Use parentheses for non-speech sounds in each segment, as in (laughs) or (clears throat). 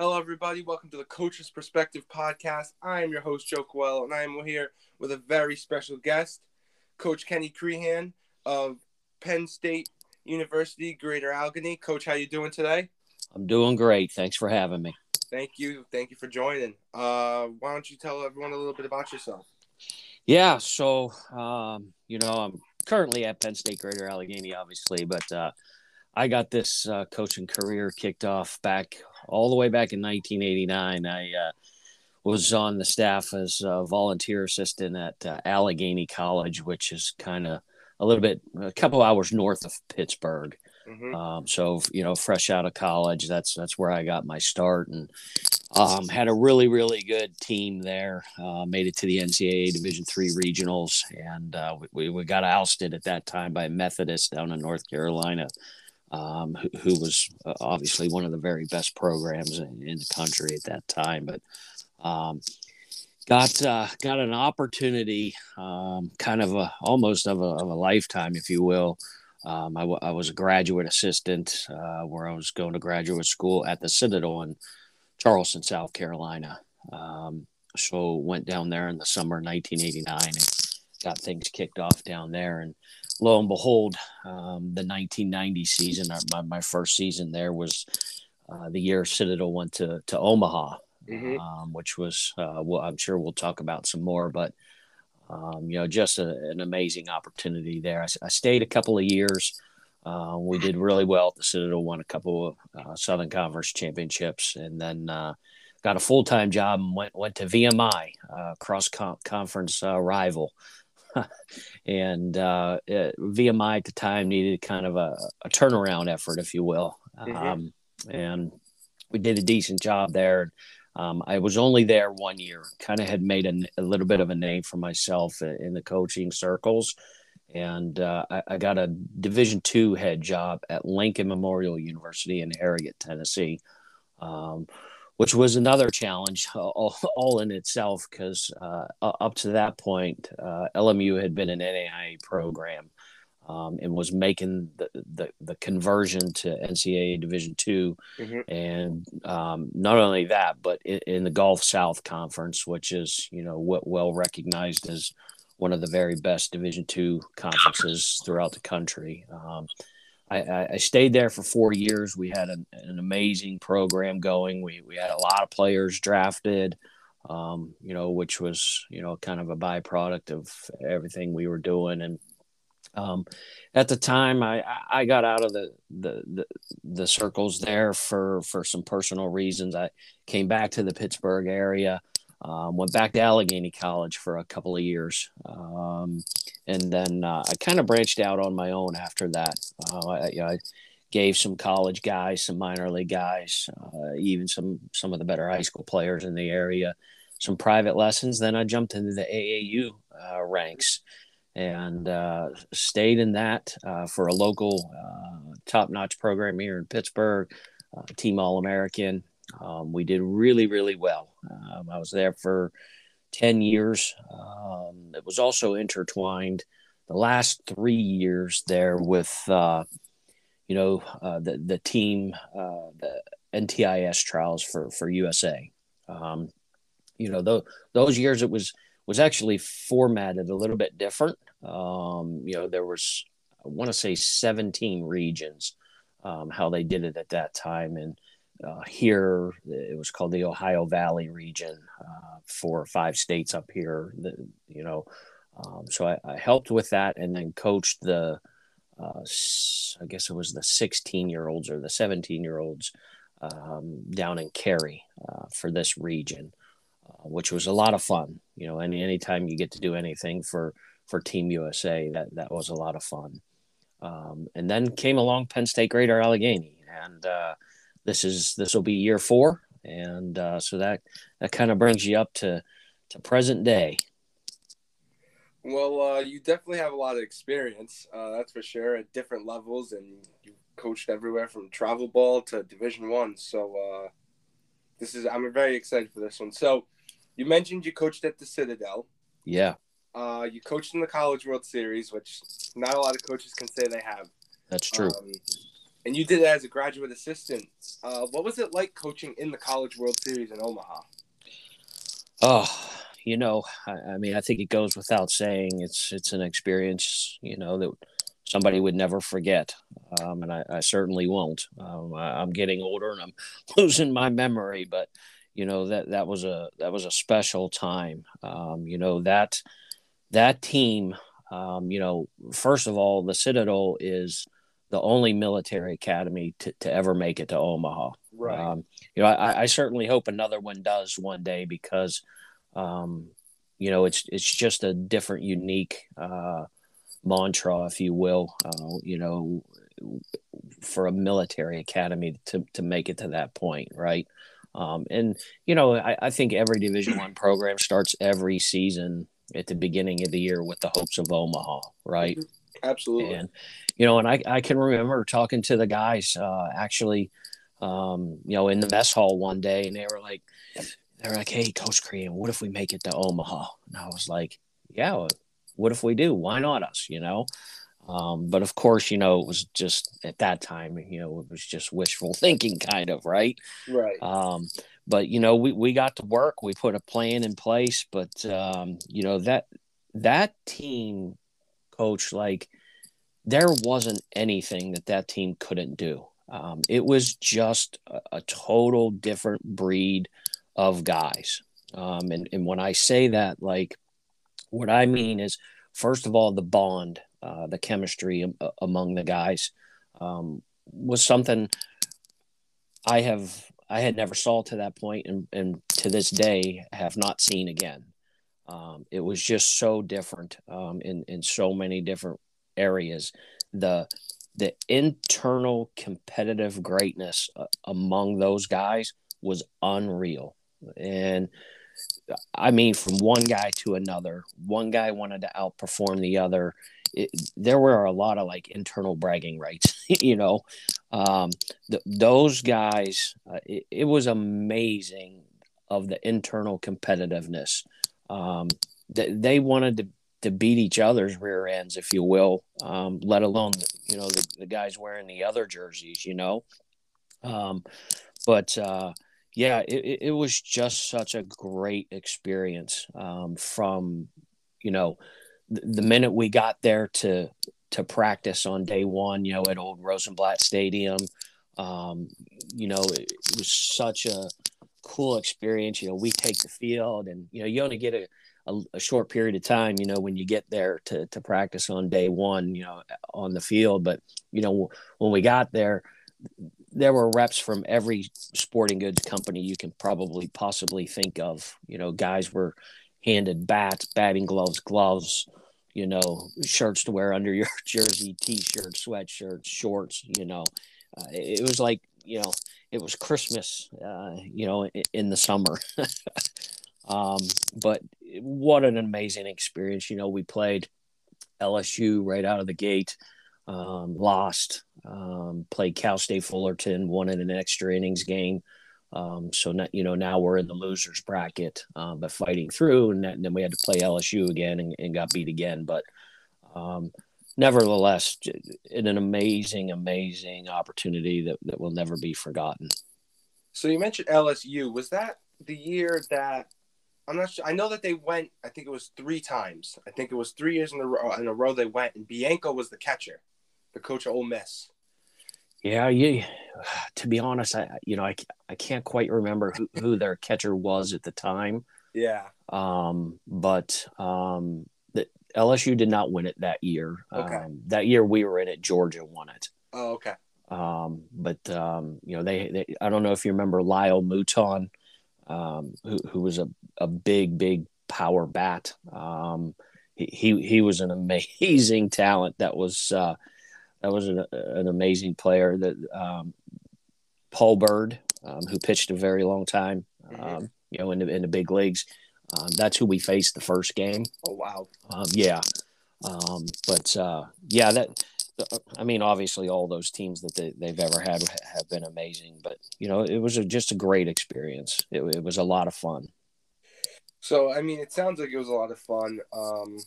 Hello, everybody. Welcome to the Coach's Perspective podcast. I am your host, Joe Coelho, and I am here with a very special guest, Coach Kenny Creehan of Penn State University, Greater Allegheny. Coach, how you doing today? I'm doing great. Thanks for having me. Thank you. Thank you for joining. Uh, why don't you tell everyone a little bit about yourself? Yeah, so um, you know, I'm currently at Penn State Greater Allegheny, obviously, but uh, I got this uh, coaching career kicked off back all the way back in 1989. I uh, was on the staff as a volunteer assistant at uh, Allegheny College, which is kind of a little bit, a couple hours north of Pittsburgh. Mm-hmm. Um, so you know, fresh out of college, that's that's where I got my start, and um, had a really really good team there. Uh, made it to the NCAA Division three regionals, and uh, we we got ousted at that time by Methodist down in North Carolina um, who, who, was uh, obviously one of the very best programs in, in the country at that time. But um, got uh, got an opportunity, um, kind of a almost of a, of a lifetime, if you will. Um, I, w- I was a graduate assistant uh, where I was going to graduate school at the Citadel in Charleston, South Carolina. Um, so went down there in the summer 1989 and got things kicked off down there and lo and behold, um, the 1990 season, uh, my, my first season there was uh, the year Citadel went to, to Omaha, mm-hmm. um, which was, uh, well, I'm sure we'll talk about some more, but, um, you know, just a, an amazing opportunity there. I, I, stayed a couple of years. Uh, we did really well. at The Citadel won a couple of uh, Southern Conference championships and then uh, got a full time job and went, went to VMI, cross conference rival. (laughs) and uh, it, VMI at the time needed kind of a, a turnaround effort, if you will. Mm-hmm. Um, and we did a decent job there. Um, I was only there one year, kind of had made a, a, little bit of a name for myself in the coaching circles. And uh, I, I, got a Division two head job at Lincoln Memorial University in Harrogate, Tennessee. Um, which was another challenge all, (laughs) all in itself because uh, up to that point, uh, LMU had been an NAIA program um, and was making the, the, the, conversion to NCAA Division 2 mm-hmm. and um, not only that, but in, in, the Gulf South Conference, which is you know well recognized as one of the very best Division two conferences throughout the country. Um, I, I, stayed there for four years. We had an, an, amazing program going. We, we had a lot of players drafted, um, you know, which was, you know, kind of a byproduct of everything we were doing. And um, at the time, I, I got out of the, the, the, the circles there for, for some personal reasons. I came back to the Pittsburgh area. Um, went back to Allegheny College for a couple of years, um, and then uh, I kind of branched out on my own after that. Uh, I, I, gave some college guys, some minor league guys, uh, even some some of the better high school players in the area, some private lessons. Then I jumped into the AAU uh, ranks and uh, stayed in that uh, for a local top notch program here in Pittsburgh, Team All American. Um, we did really, really well. Um, I was there for 10 years. Um, it was also intertwined the last three years there with, uh, you know, uh, the, the team, uh, the NTIS trials for, for USA. Um, you know, th- those years it was, was actually formatted a little bit different. Um, you know, there was, I want to say 17 regions, um, how they did it at that time. And, uh, here it was called the ohio valley region uh, or five states up here that you know um, so I, I, helped with that and then coached the uh, i guess it was the 16 year olds or the 17 year olds um, down in cary uh, for this region uh, which was a lot of fun you know any anytime you get to do anything for for team usa that that was a lot of fun. Um, and then came along penn state greater allegheny and uh, this is this will be year four, and uh, so that that kind of brings you up to to present day. Well, uh, you definitely have a lot of experience, uh, that's for sure, at different levels, and you coached everywhere from travel ball to Division One. So uh, this is I'm very excited for this one. So you mentioned you coached at the Citadel. Yeah. Uh, you coached in the College World Series, which not a lot of coaches can say they have. That's true. Um, and you did it as a graduate assistant. Uh, what was it like coaching in the College World Series in Omaha? Oh, you know, I, I, mean, I think it goes without saying. It's it's an experience, you know, that somebody would never forget, um, and I, I, certainly won't. Um, I, am getting older and I'm (laughs) losing my memory, but you know that that was a that was a special time. Um, you know that that team. Um, you know, first of all, the Citadel is the only military academy to, to ever make it to Omaha. Right. Um, you know, I, I, certainly hope another one does one day because, um, you know, it's it's just a different, unique uh, mantra, if you will. Uh, you know, for a military academy to to make it to that point, right? Um, and you know, I, I think every Division One program starts every season at the beginning of the year with the hopes of Omaha, right? Mm-hmm. Absolutely. And you know, and I, I can remember talking to the guys uh, actually, um, you know, in the mess hall one day, and they were like, they were like, "Hey, Coach Creehan, what if we make it to Omaha?" And I was like, "Yeah, what if we do? Why not us?" You know. Um, but of course, you know, it was just at that time, you know, it was just wishful (laughs) thinking, kind of, right? Right. Um, but you know, we, we got to work. We put a plan in place. But um, you know that that team, coach, like there wasn't anything that that team couldn't do. Um, it was just a, a, total different breed of guys. Um, and, and when I say that, like, what I mean is, first of all, the bond, uh, the chemistry among the guys um, was something I have I had never saw to that point, and, and to this day have not seen again. Um, it was just so different um, in in so many different areas. The the internal competitive greatness uh, among those guys was unreal, and I mean, from one guy to another, one guy wanted to outperform the other. It, there were a lot of like internal bragging rights, (laughs) you know. Um, th- those guys, uh, it, it, was amazing of the internal competitiveness. Um, th- they wanted to, to beat each other's rear ends, if you will, um, let alone, you know, the, the, guys wearing the other jerseys, you know. Um, but, uh, yeah, it, it was just such a great experience um, from, you know, the, the minute we got there to to practice on day one, you know, at old Rosenblatt Stadium. Um, you know, it, it, was such a cool experience. You know, we take the field and, you know, you only get a, a, a, short period of time, you know, when you get there to, to practice on day one, you know, on the field. But, you know, when we got there, there were reps from every sporting goods company you can probably possibly think of. You know, guys were handed bats, batting gloves, gloves, you know, shirts to wear under your (laughs) jersey, t-shirts, sweatshirts, shorts, you know. Uh, it, was like, you know, it was Christmas, uh, you know, in, the summer. (laughs) um, but what an amazing experience. You know, we played LSU right out of the gate um, lost, um, played Cal State Fullerton, won in an extra innings game. Um, so not, you know now we're in the losers bracket, um, but fighting through, and, that, and, then we had to play LSU again and, and got beat again. But um, nevertheless, an amazing, amazing opportunity that, that will never be forgotten. So you mentioned LSU. Was that the year that I'm not sure. I know that they went. I think it was three times. I think it was three years in a row. In a row, they went, and Bianco was the catcher the coach of Ole Miss. Yeah, yeah. To be honest, I you know I, I can't quite remember who, who their catcher was at the time. Yeah. Um, but um, the LSU did not win it that year. Okay. Um, that year we were in it. Georgia won it. Oh, okay. Um, but um, you know they, they I don't know if you remember Lyle Mouton, um, who who was a a big big power bat. Um, he he, he was an amazing talent that was. Uh, that was an, an amazing player. That um, Paul Byrd, um, who pitched a very long time, mm-hmm. um, you know, in the in the big leagues. Um, that's who we faced the first game. Oh wow! Um, yeah, um, but uh, yeah, that. I mean, obviously, all those teams that they, they've ever had have been amazing. But you know, it was a, just a great experience. It, it was a lot of fun. So, I mean, it sounds like it was a lot of fun. Um,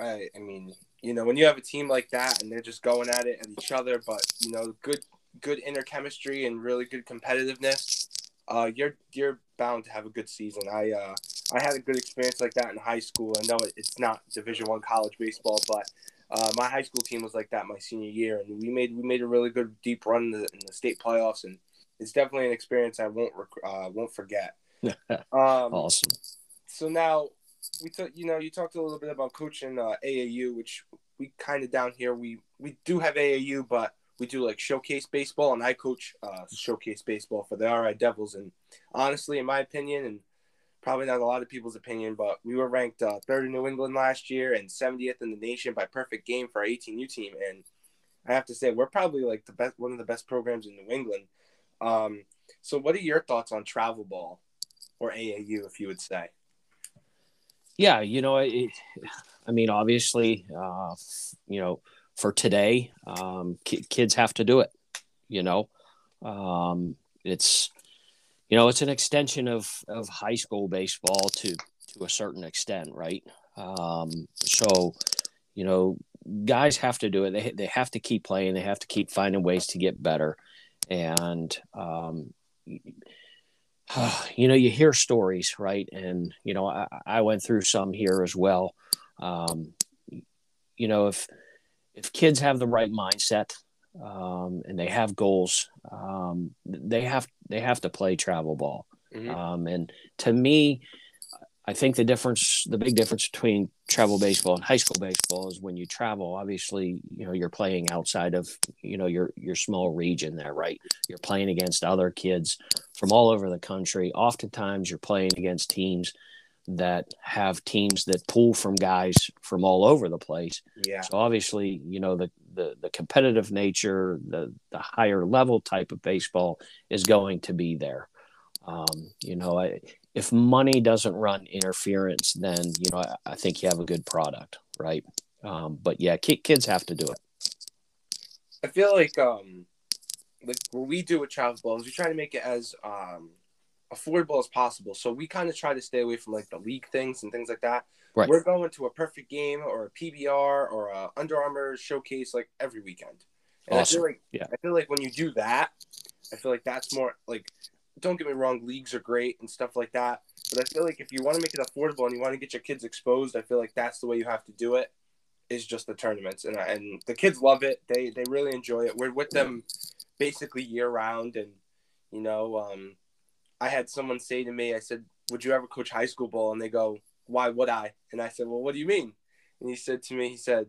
I, I mean, you know, when you have a team like that and they're just going at it at each other, but you know, good good inner chemistry and really good competitiveness, uh, you're you're bound to have a good season. I uh, I had a good experience like that in high school. I know it's not Division One college baseball, but uh, my high school team was like that my senior year, and we made we made a really good deep run in the, in the state playoffs, and it's definitely an experience I won't uh, won't forget. (laughs) um, awesome. So now we took you know you talked a little bit about coaching uh, AAU, which we kind of down here we we do have AAU, but we do like showcase baseball, and I coach uh, showcase baseball for the RI Devils. And honestly, in my opinion, and probably not a lot of people's opinion, but we were ranked uh, third in New England last year and 70th in the nation by perfect game for our 18U team. And I have to say, we're probably like the best, one of the best programs in New England. Um, so, what are your thoughts on travel ball or AAU, if you would say? Yeah, you know, it, I mean, obviously, uh, you know, for today. Um, kids have to do it. You know, um, it's you know it's an extension of of high school baseball to to a certain extent, right? Um, so you know, guys have to do it. They they have to keep playing. They have to keep finding ways to get better, and um, (sighs) you know, you hear stories, right? And you know, I, I went through some here as well. Um, you know, if if kids have the right mindset um, and they have goals, um, they have they have to play travel ball. Mm-hmm. Um, and to me, I think the difference, the big difference between travel baseball and high school baseball is when you travel. Obviously, you know you're playing outside of you know your your small region there, right? You're playing against other kids from all over the country. Oftentimes, you're playing against teams that have teams that pull from guys from all over the place. Yeah. So obviously, you know, the the, the competitive nature, the the higher level type of baseball is going to be there. Um, you know, I, if money doesn't run interference, then you know I, I think you have a good product, right? Um, but yeah, kids have to do it. I feel like um, like what we do with travel balls, we try to make it as um affordable as possible. So we kind of try to stay away from like the league things and things like that. Right. We're going to a perfect game or a PBR or a Under Armour showcase like every weekend. And awesome. I feel like yeah. I feel like when you do that, I feel like that's more like don't get me wrong, leagues are great and stuff like that. But I feel like if you want to make it affordable and you want to get your kids exposed, I feel like that's the way you have to do it. Is just the tournaments and and the kids love it. They they really enjoy it. We're with them basically year round, and you know, um, I had someone say to me, I said, Would you ever coach high school ball? And they go, Why would I? And I said, Well, what do you mean? And he said to me, He said,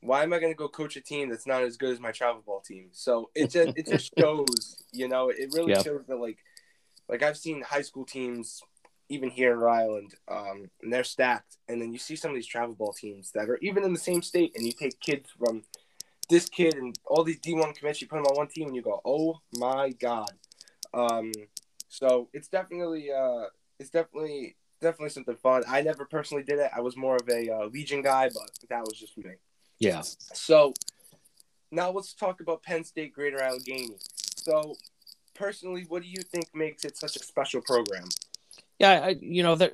Why am I going to go coach a team that's not as good as my travel ball team? So it just, it just (laughs) shows, you know, it really yep. shows that, like, like I've seen high school teams even here in Rhode Island, um, and they're stacked. And then you see some of these travel ball teams that are even in the same state, and you take kids from this kid and all these D1 commits, you put them on one team, and you go, oh my God. Um, so it's definitely uh, it's definitely definitely something fun. I never personally did it. I was more of a uh, Legion guy, but that was just me. Yeah. So now let's talk about Penn State Greater Allegheny. So personally, what do you think makes it such a special program? Yeah, I, you know there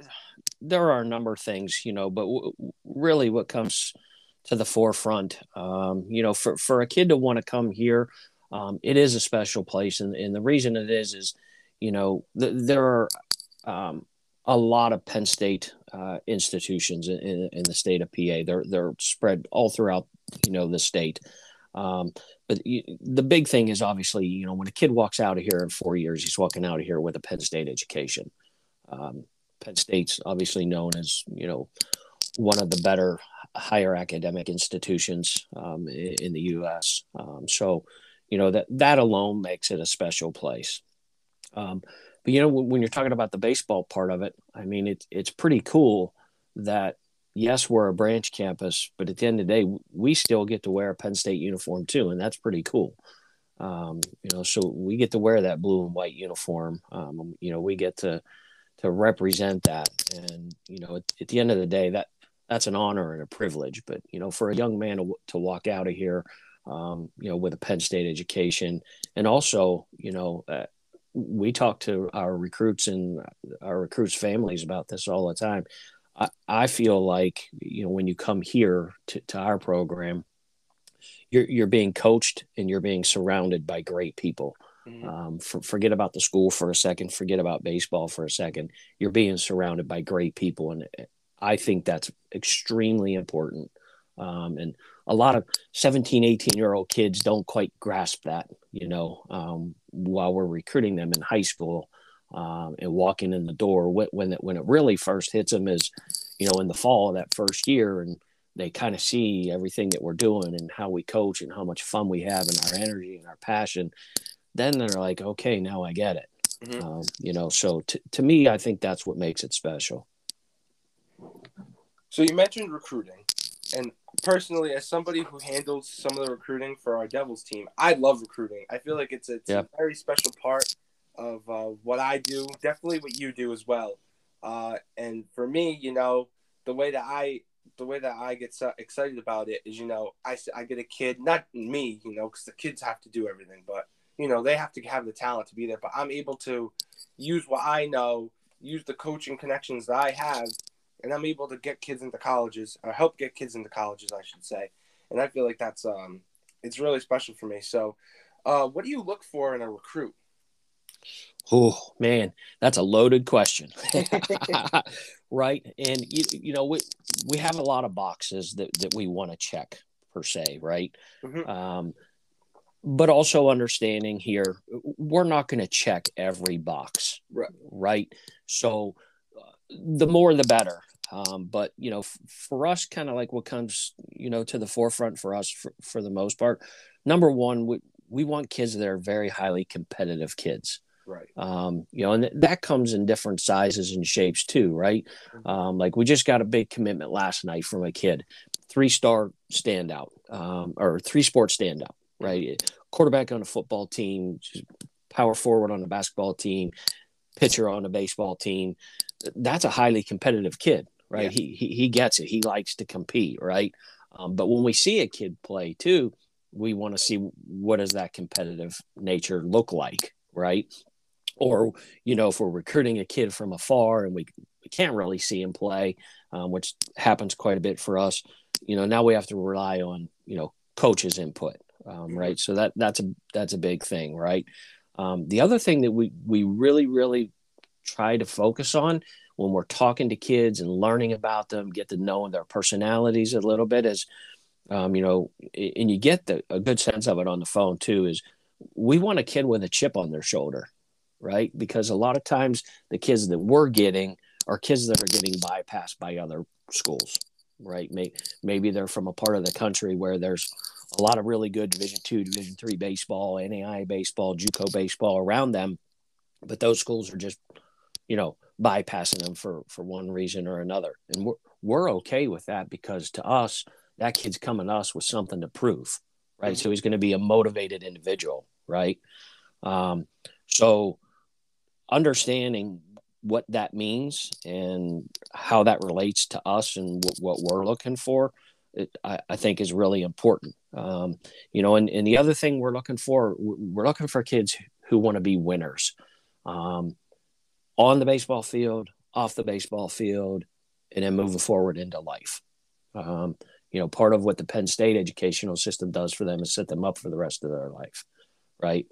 there are a number of things, you know, but w- really what comes to the forefront, um, you know, for for a kid to want to come here, um, it is a special place, and, and the reason it is is you know, th- there are um, a lot of Penn State uh, institutions in, in, the state of PA. They're they're spread all throughout, you know, the state. Um, but you, the big thing is obviously, you know, when a kid walks out of here in four years, he's walking out of here with a Penn State education. Um, Penn State's obviously known as, you know, one of the better higher academic institutions um, in, in, the U.S. Um, so, you know that that alone makes it a special place. Um, but you know, when you're talking about the baseball part of it, I mean, it's it's pretty cool that yes, we're a branch campus, but at the end of the day, we still get to wear a Penn State uniform too, and that's pretty cool. Um, you know, so we get to wear that blue and white uniform. Um, you know, we get to to represent that, and you know, at, at, the end of the day, that that's an honor and a privilege. But you know, for a young man to, to walk out of here, um, you know, with a Penn State education, and also, you know, uh, we talk to our recruits and our recruits' families about this all the time. I, I feel like you know when you come here to, to our program, you're you're being coached and you're being surrounded by great people. Mm-hmm. Um, for, forget about the school for a second. Forget about baseball for a second. You're being surrounded by great people, and I think that's extremely important. Um, and a lot of 17, 18 year old kids don't quite grasp that, you know, um, while we're recruiting them in high school um, and walking in the door. When, it, when it really first hits them is, you know, in the fall of that first year. And they kind of see everything that we're doing and how we coach and how much fun we have and our energy and our passion. Then they're like, okay, now I get it. Mm-hmm. Um, you know, so t- to me, I think that's what makes it special. So you mentioned recruiting, and personally, as somebody who handles some of the recruiting for our Devils team, I love recruiting. I feel like it's, a, it's a very special part of uh, what I do, definitely what you do as well. Uh, and for me, you know, the way that I the way that I get so excited about it is, you know, I, I get a kid, not me, you know, because the kids have to do everything, but you know, they have to have the talent to be there. But I'm able to use what I know, use the coaching connections that I have, and I'm able to get kids into colleges or help get kids into colleges, I should say. And I feel like that's um, it's really special for me. So, uh, what do you look for in a recruit? Oh man, that's a loaded question, (laughs) (laughs) right? And you, you know, we we have a lot of boxes that that we want to check per se, right? Mm-hmm. Um, but also understanding here, we're not going to check every box, right? right? So, uh, the more the better. Um, but you know, f- for us, kind of like what comes, you know, to the forefront for us, for, for the most part, number one, we we want kids that are very highly competitive kids. Right. Um, you know, and th- that comes in different sizes and shapes too, right? Mm-hmm. Um, like we just got a big commitment last night from a kid, three star standout, um, or three sports standout, right? Quarterback on a football team, power forward on a basketball team, pitcher on a baseball team. That's a highly competitive kid, right? Yeah. He, he he gets it. He likes to compete, right? Um, but when we see a kid play too, we want to see what does that competitive nature look like, right? Or you know, if we're recruiting a kid from afar and we we can't really see him play, um, which happens quite a bit for us. You know, now we have to rely on you know coaches' input, um, mm-hmm. right? So that that's a that's a big thing, right? Um, the other thing that we we really really try to focus on when we're talking to kids and learning about them, get to know their personalities a little bit is, um, you know, and you get the, a good sense of it on the phone too, is we want a kid with a chip on their shoulder, right? Because a lot of times the kids that we're getting are kids that are getting bypassed by other schools, right? Maybe they're from a part of the country where there's a lot of really good Division two, Division three baseball, NAI baseball, JUCO baseball around them, but those schools are just, you know, bypassing them for for one reason or another. And we're, we're okay with that because to us that kid's coming to us with something to prove right? Mm-hmm. so he's going to be a motivated individual right? Um, so understanding what that means and how that relates to us and w- what we're looking for it, I, I, think is really important. Um, you know and, and the other thing we're looking for we're looking for kids who want to be winners. Um, on the baseball field, off the baseball field, and then moving forward into life. Um, you know, part of what the Penn State educational system does for them is set them up for the rest of their life, right?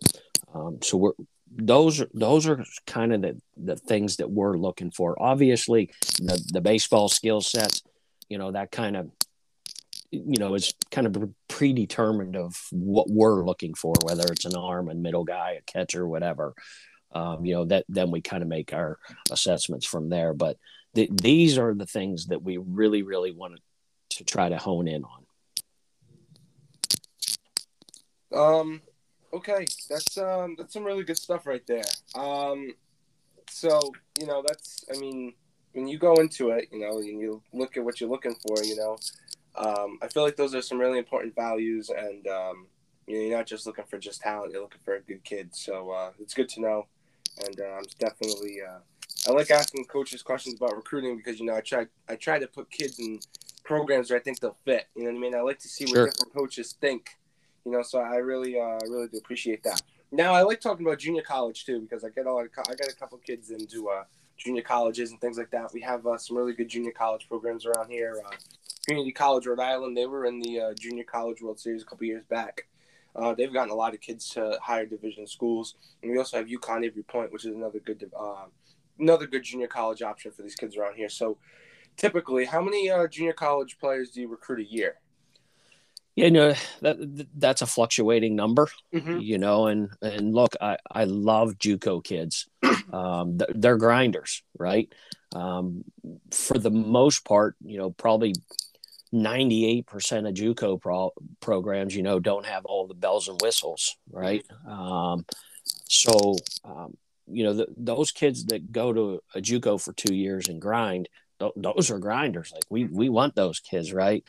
Um, so we're those are those are kind of the the things that we're looking for. Obviously, the the baseball skill sets, you know, that kind of you know is kind of predetermined of what we're looking for, whether it's an arm, a middle guy, a catcher, whatever um, you know that then we kind of make our assessments from there. But th- these are the things that we really really want to try to hone in on. Um okay. That's um that's some really good stuff right there. Um so you know that's i mean when you go into it you know and you look at what you're looking for you know um, I feel like those are some really important values, and um, you know, you're not just looking for just talent; you're looking for a good kid. So uh, it's good to know and uh, I'm definitely uh, I like asking coaches questions about recruiting because you know I try I try to put kids in programs where I think they'll fit. You know what I mean? I like to see what different coaches think. You know, so I really uh, really do appreciate that. Now I like talking about junior college too because I get a lot I got a couple kids into uh, junior colleges and things like that. We have uh, some really good junior college programs around here. Uh, Community College Rhode Island, they were in the uh, Junior College World Series a couple years back. Uh, they've gotten a lot of kids to higher division schools, and we also have UConn Avery Point, which is another good uh, another good junior college option for these kids around here. So, typically, how many uh, junior college players do you recruit a year? Yeah, you know that that's a fluctuating number, mm-hmm. you know, and and look, I I love JUCO kids. (clears throat) Um, they're grinders, right? Um, for the most part, you know, probably 98% of JUCO pro- programs, you know, don't have all the bells and whistles, right? Um, so, um, you know, the, those kids that go to a JUCO for two years and grind, th- those are grinders. Like we, we want those kids, right?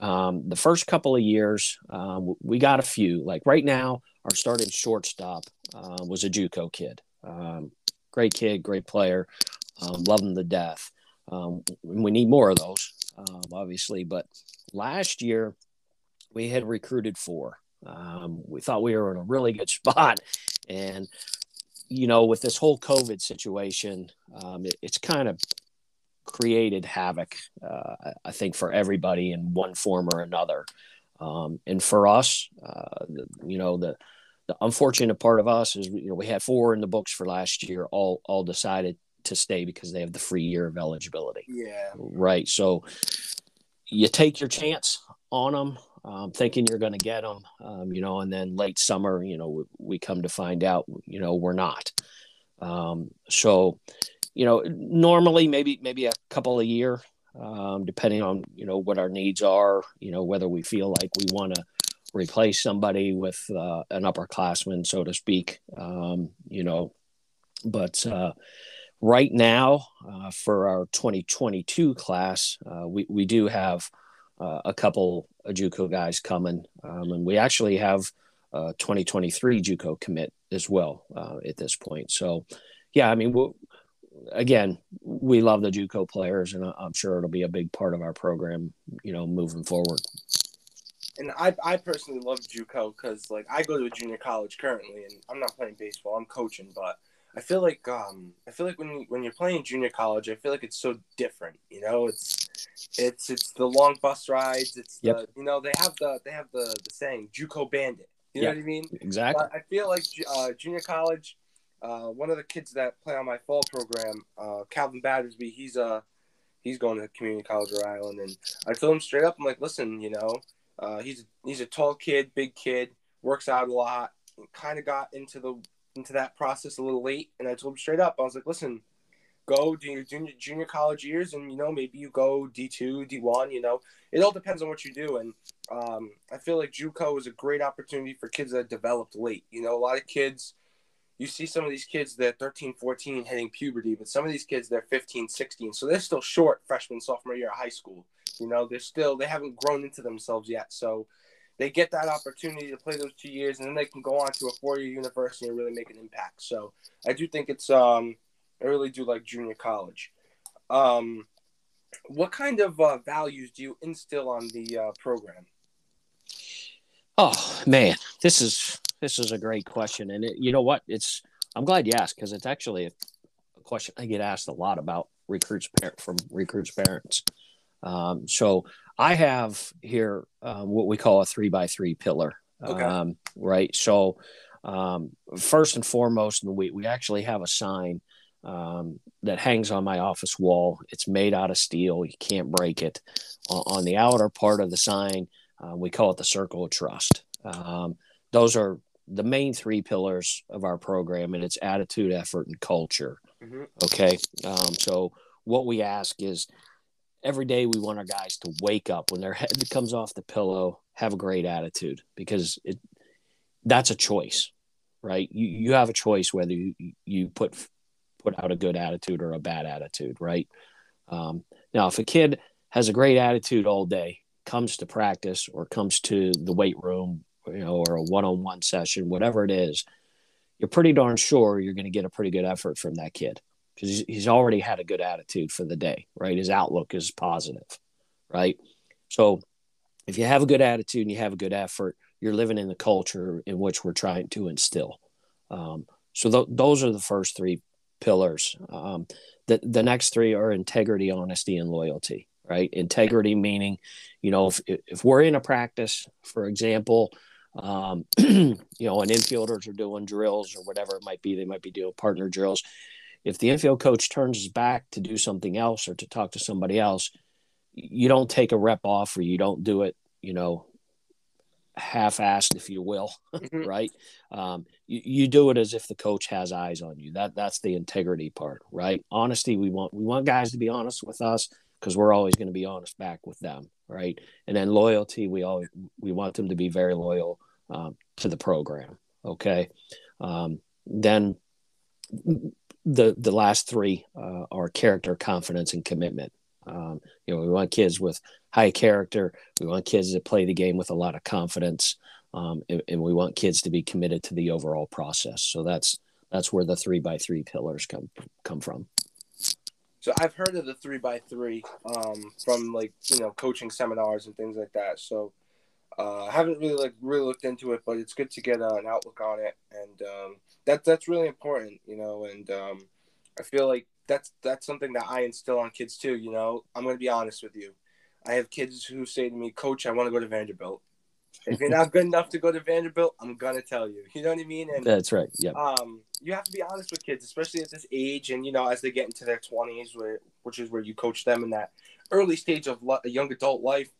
Um, the first couple of years, um, we got a few. Like right now, our starting shortstop uh, was a JUCO kid. Um, great kid, great player, um, love him to death. Um, we need more of those um, obviously. But last year, we had recruited four. Um, we thought we were in a really good (laughs) spot. And, you know, with this whole COVID situation, um, it, it's kind of created havoc, uh, I think, for everybody in one form or another. Um, and for us, uh, the, you know, the, the unfortunate part of us is, you know, we had four in the books for last year, all, all decided to stay because they have the free year of eligibility. Yeah. Right. So you take your chance on them, um, thinking you're going to get them, um, you know, and then late summer, you know, we, we come to find out, you know, we're not. Um, so, you know, normally maybe maybe a couple a year, um, depending on you know what our needs are, you know, whether we feel like we want to replace somebody with uh, an upperclassman, so to speak, um, you know, but uh, right now uh, for our 2022 class, uh, we, we do have uh, a couple of JUCO guys coming, um, and we actually have a 2023 JUCO commit as well uh, at this point. So, yeah, I mean, we'll, again, we love the JUCO players, and I'm sure it'll be a big part of our program, you know, moving forward. And I, I personally love JUCO because, like, I go to a junior college currently, and I'm not playing baseball; I'm coaching, but I feel like um I feel like when when you're playing junior college, I feel like it's so different. You know, it's it's it's the long bus rides. It's yep. the you know they have the they have the the saying JUCO Bandit. You know what I mean? Exactly. But I feel like uh, junior college. Uh, one of the kids that play on my fall program, uh, Calvin Battersby, he's uh he's going to community college Rhode Island, and I told him straight up, I'm like, listen, you know, uh, he's he's a tall kid, big kid, works out a lot, kind of got into the into that process a little late, and I told him straight up, I was like, listen, go do your junior, junior college years, and you know maybe you go D two, D one. You know, it all depends on what you do, and um, I feel like JUCO is a great opportunity for kids that developed late. You know, a lot of kids. You see some of these kids, they're 13, 14, hitting puberty, but some of these kids, they're 15, 16. So they're still short freshman, sophomore year of high school. You know, they're still, they haven't grown into themselves yet. So they get that opportunity to play those two years, and then they can go on to a four-year university and really make an impact. So I do think it's um, I really do like junior college. Um, what kind of uh, values do you instill on the uh, program? Oh man, this is this is a great question, and it, you know what? It's I'm glad you asked because it's actually a, a, question I get asked a lot about recruits parent from recruits parents. Um, so I have here um, what we call a three by three pillar. Okay. Um, right. So, um, first and foremost, we, we actually have a sign um, that hangs on my office wall. It's made out of steel. You can't break it. on the outer part of the sign, uh, we call it the circle of trust. Um, those are the main three pillars of our program, and it's attitude, effort, and culture. Mm-hmm. Okay. Um, so, what we ask is every day we want our guys to wake up when their head comes off the pillow, have a great attitude because it that's a choice, right? You you have a choice whether you you put put out a good attitude or a bad attitude, right? Um, now, if a kid has a great attitude all day, comes to practice or comes to the weight room, you know, or a one-on-one session, whatever it is, you're pretty darn sure you're going to get a pretty good effort from that kid because he's already had a good attitude for the day, right? His outlook is positive, right? So if you have a good attitude and you have a good effort, you're living in the culture in which we're trying to instill. Um, so th- those are the first three pillars. Um, the the next three are integrity, honesty, and loyalty. Right? Integrity meaning, you know, if if we're in a practice, for example, um, (clears throat) you know, and infielders are doing drills or whatever it might be, they might be doing partner drills. If the infield coach turns his back to do something else or to talk to somebody else, you don't take a rep off or you don't do it, you know, half-assed, if you will, (laughs) mm-hmm. right? Um, you, you do it as if the coach has eyes on you. That that's the integrity part, right? Honesty. We want we want guys to be honest with us because we're always going to be honest back with them, right? And then loyalty. We always we want them to be very loyal um, to the program. Okay. Um, then the the last three uh, are character, confidence, and commitment. Um, you know, we want kids with high character. We want kids that play the game with a lot of confidence, um, and, and, we want kids to be committed to the overall process. So that's that's where the three by three pillars come come from. So I've heard of the three by three um, from like you know coaching seminars and things like that. So uh, I haven't really like really looked into it, but it's good to get uh, an outlook on it, and um, that that's really important, you know. And um, I feel like that's that's something that I instill on kids too. You know, I'm going to be honest with you. I have kids who say to me, "Coach, I want to go to Vanderbilt." If you're not good enough to go to Vanderbilt, I'm gonna tell you. You know what I mean? And that's right. Yeah. Um, you have to be honest with kids, especially at this age, and you know, as they get into their 20s, where which is where you coach them in that early stage of a young adult life.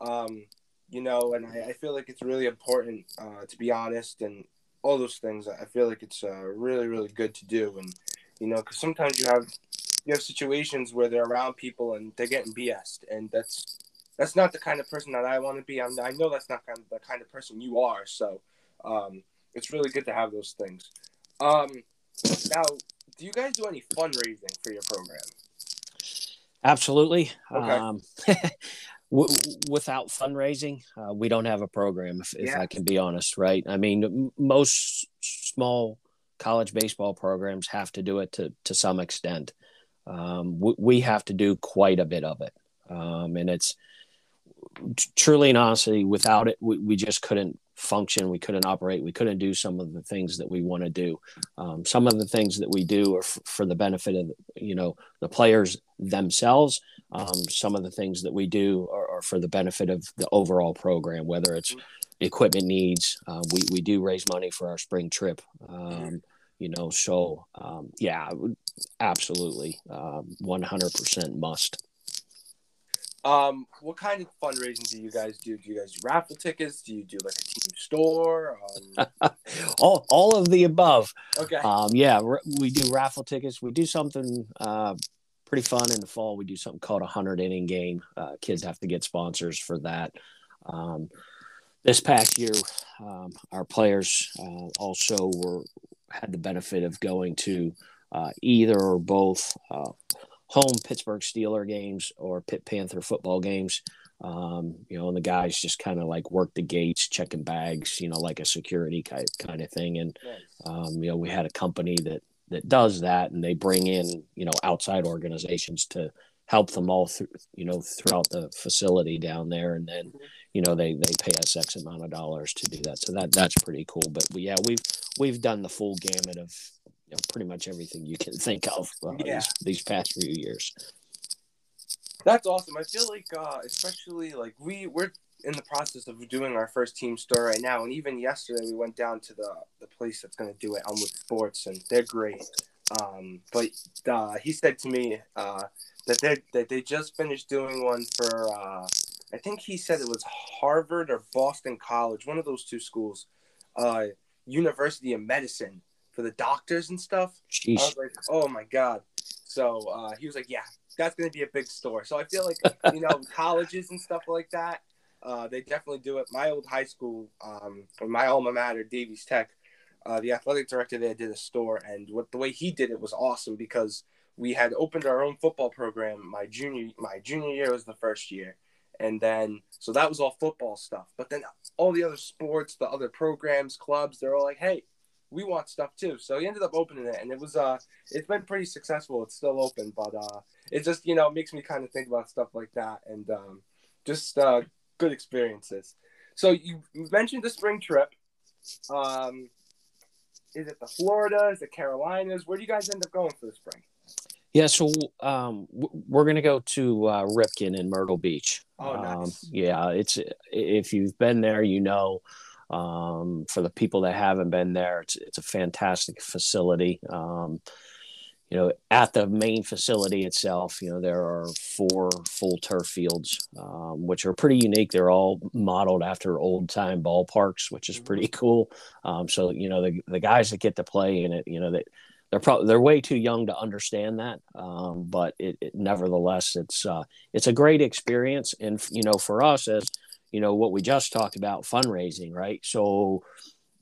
Um, you know, and I, I feel like it's really important uh, to be honest and all those things. I feel like it's uh, really, really good to do, and you know, because sometimes you have you have situations where they're around people and they're getting BS, and that's that's not the kind of person that I want to be. I'm, I know that's not kind of the kind of person you are, so um, it's really good to have those things. Um, now, do you guys do any fundraising for your program? Absolutely. Okay. Um, (laughs) w- without fundraising, uh, we don't have a program. If, if I can be honest, right? I mean, m- most small college baseball programs have to do it to to some extent. Um, we, we, have to do quite a bit of it, um, and it's truly and honestly, without it, we, we just couldn't function. We couldn't operate. We couldn't do some of the things that we want to do. Um, some of the things that we do are f- for the benefit of you know the players themselves. Um, some of the things that we do are, are, for the benefit of the overall program, whether it's equipment needs. Uh, we we do raise money for our spring trip. Um, you know, so um, yeah, absolutely, um, one hundred percent must. Um, what kind of fundraising do you guys do? Do you guys do raffle tickets? Do you do like a team store? Um... (laughs) all, all of the above. Okay. Um, yeah, we do raffle tickets. We do something uh, pretty fun in the fall. We do something called a hundred inning game. Uh, kids have to get sponsors for that. Um, this past year, um, our players uh, also were had the benefit of going to uh, either or both uh, home Pittsburgh Steeler games or Pitt Panther football games. Um, you know, and the guys just kind of like work the gates, checking bags, you know, like a security kind kind of thing. And um, you know, we had a company that that does that, and they bring in you know outside organizations to help them all through you know throughout the facility down there, and then you know they they pay us X amount of dollars to do that. So that that's pretty cool. But we, yeah, we've we've done the full gamut of you know, pretty much everything you can think of uh, yeah. these, these past few years. That's awesome. I feel like, uh, especially like we we're in the process of doing our first team store right now, and even yesterday we went down to the the place that's going to do it, Elmwood Sports, and they're great. Um, but uh, he said to me uh, that they that they just finished doing one for uh, I think he said it was Harvard or Boston College, one of those two schools, uh, University of Medicine for the doctors and stuff. Sheesh. I was like, oh my god. So uh, he was like, yeah, that's gonna be a big store. So I feel like you know (laughs) colleges and stuff like that, uh, they definitely do it. My old high school, um, or my alma mater, Davies Tech, uh, the athletic director there did a store, and what the way he did it was awesome because we had opened our own football program. My junior my junior year was the first year, and then so that was all football stuff. But then all the other sports, the other programs, clubs, they're all like, hey we want stuff too. So he ended up opening it, and it was uh, it's been pretty successful. It's still open, but uh, it just you know makes me kind of think about stuff like that, and um, just uh, good experiences. So you, you mentioned the spring trip. Um, Is it the Florida? Is it Carolinas? Where do you guys end up going for the spring? Yeah, so um, we're going to go to uh, Ripken in Myrtle Beach. Oh, nice. Um, yeah, it's if you've been there, you know. Um, for the people that haven't been there, it's it's a fantastic facility. Um, you know, at the main facility itself, you know, there are four full turf fields, um, which are pretty unique. They're all modeled after old time ballparks, which is mm-hmm. pretty cool. Um, so, you know, the, the guys that get to play in it, you know, that they're probably they're way too young to understand that. Um, but it, it, nevertheless, it's uh, it's a great experience, and you know, for us as you know what we just talked about fundraising, right? So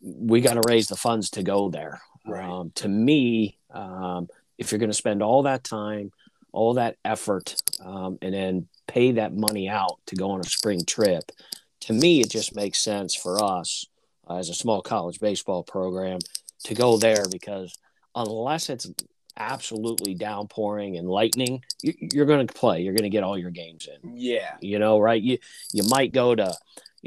we got to raise the funds to go there. Right. Um, to me, um, if you're going to spend all that time, all that effort, um, and then pay that money out to go on a spring trip, to me, it just makes sense for us uh, as a small college baseball program to go there because unless it's absolutely downpouring and lightning, you, are going to play. You're going to get all your games in. Yeah, you know, right? You you might go to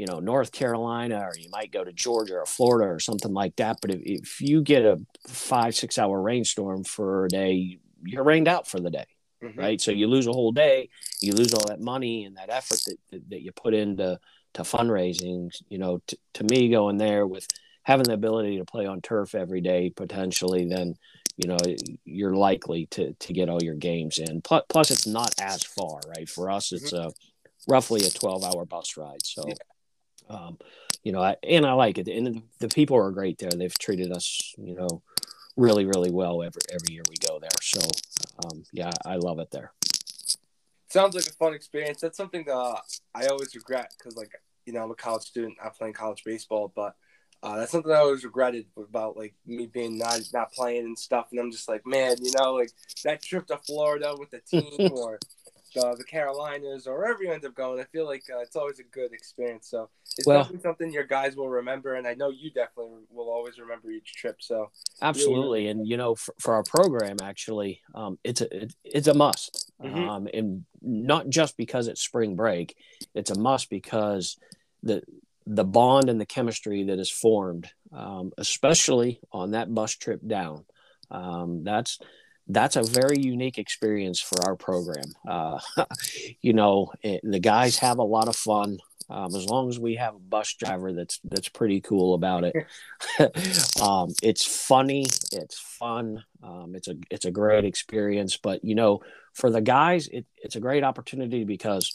you know North Carolina or you might go to Georgia or Florida or something like that. But if, if you get a five six hour rainstorm for a day, you're rained out for the day. Mm-hmm. Right, so you lose a whole day, you lose all that money and that effort that, that, that you put into to fundraising. You know, t- to me, going there with having the ability to play on turf every day potentially, then you know you're likely to to get all your games in. Plus, plus it's not as far, right? For us, it's mm-hmm. a roughly a 12 hour bus ride. So, yeah. Um, you know, I, and I like it. And the people are great there. They've treated us, you know, really, really well every, every year we go there. So, um, yeah, I love it there. Sounds like a fun experience. That's something that I always regret because, like, you know, I'm a college student. I'm playing college baseball, but uh, that's something I always regretted about like me being not not playing and stuff. And I'm just like, man, you know, like that trip to Florida with the team (laughs) or the, the Carolinas or wherever you end up going, I feel like uh, it's always a good experience. So it's well, definitely something your guys will remember, and I know you definitely will always remember each trip. So absolutely, and you know, for, for our program, actually, um, it's a it, it's a must, mm-hmm. um, and not just because it's spring break, it's a must because the the bond and the chemistry that is formed, um, especially on that bus trip down. Um, that's that's a very unique experience for our program. Uh, (laughs) you know, it, the guys have a lot of fun. Um, as long as we have a bus driver that's that's pretty cool about it. (laughs) um, it's funny, it's fun, um, it's a it's a great experience. But you know, for the guys, it, it's a great opportunity because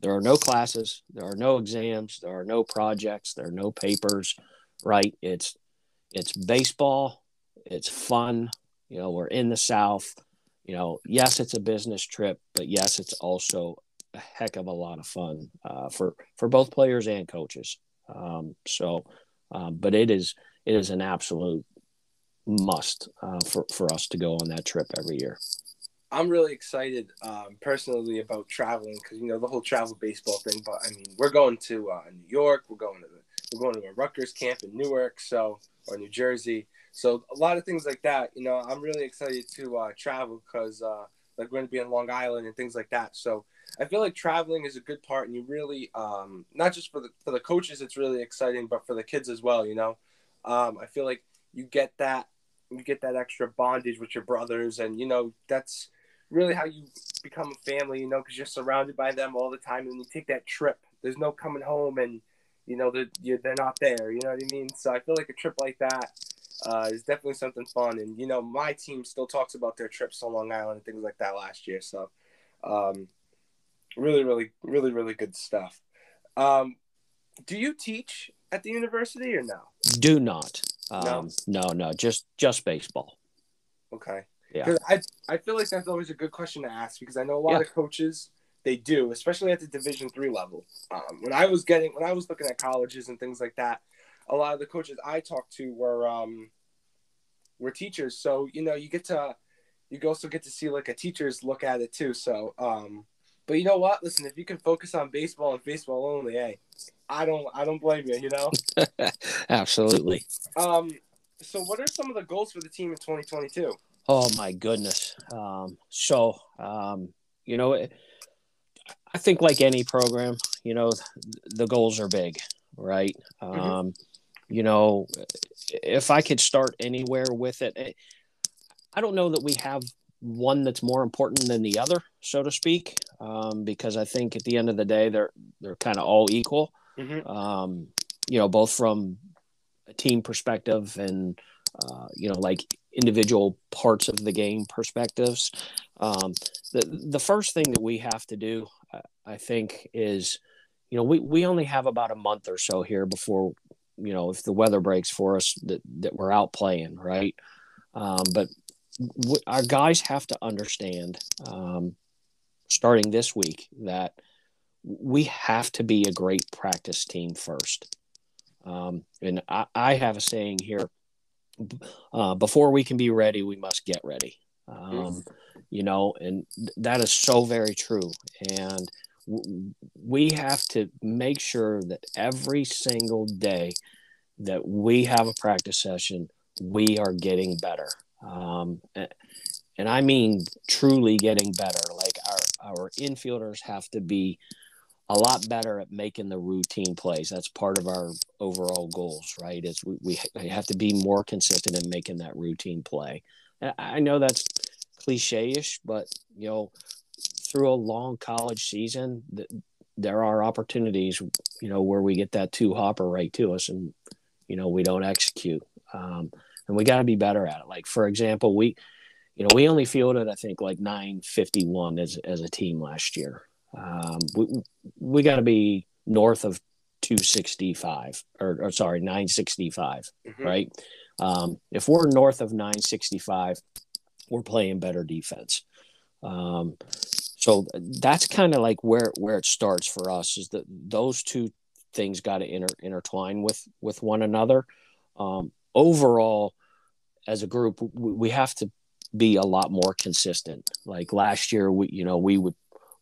there are no classes, there are no exams, there are no projects, there are no papers. Right? It's it's baseball. It's fun. You know, we're in the South. You know, yes, it's a business trip, but yes, it's also a heck of a lot of fun uh, for for both players and coaches. Um, so, um, but it is it is an absolute must uh, for for us to go on that trip every year. I'm really excited um, personally about traveling because you know the whole travel baseball thing. But I mean, we're going to uh, New York. We're going to the, we're going to a Rutgers camp in Newark, so or New Jersey. So a lot of things like that. You know, I'm really excited to uh, travel because uh, like we're going to be in Long Island and things like that. So I feel like traveling is a good part, and you really um, not just for the for the coaches, it's really exciting, but for the kids as well. You know, um, I feel like you get that you get that extra bondage with your brothers, and you know that's really how you become a family. You know, because you're surrounded by them all the time, and you take that trip. There's no coming home, and you know they're they're not there. You know what I mean? So I feel like a trip like that uh, is definitely something fun. And you know, my team still talks about their trips to Long Island and things like that last year. So, um, really, really, really, really good stuff. Um, do you teach at the university or no? Do not. Um, no, no, no, just just baseball. Okay. Yeah. I I feel like that's always a good question to ask because I know a lot yeah. of coaches they do, especially at the Division three level. Um, when I was getting when I was looking at colleges and things like that, a lot of the coaches I talked to were um, were teachers. So you know, you get to you also get to see like a teacher's look at it too. So, um, but you know what? Listen, if you can focus on baseball and baseball only, hey, I don't I don't blame you. You know. (laughs) Absolutely. Um. So, what are some of the goals for the team in 2022? Oh my goodness. Um. So, um, you know. I think like any program, you know, the goals are big, right? Mm-hmm. You know, if I could start anywhere with it, eh, I don't know that we have one that's more important than the other, so to speak, um, because I think at the end of the day, they're they're kind of all equal. Mm-hmm. Um, you know, both from a team perspective and uh, you know, like individual parts of the game perspectives. Um, the the first thing that we have to do, I think, is you know we we only have about a month or so here before you know if the weather breaks for us that that we're out playing right. Um, but w- our guys have to understand um, starting this week that we have to be a great practice team first. Um, and I, I, have a saying here uh, before we can be ready, we must get ready. Um, you know, and that is so very true. And we have to make sure that every single day that we have a practice session, we are getting better. Um, and I mean truly getting better. Like our, our infielders have to be a lot better at making the routine plays. That's part of our overall goals, right? Is we, we have to be more consistent in making that routine play. I know that's cliche-ish, but you know, through a long college season, there are opportunities, you know, where we get that two hopper right to us, and you know we don't execute, um, and we got to be better at it. Like for example, we, you know, we only fielded I think like 951 as as a team last year. Um, we we got to be north of 265 or, or sorry 965 mm-hmm. right um, if we're north of 965 we're playing better defense um, so that's kind of like where where it starts for us is that those two things got to inter, intertwine with with one another um, overall as a group we, we have to be a lot more consistent like last year we you know we would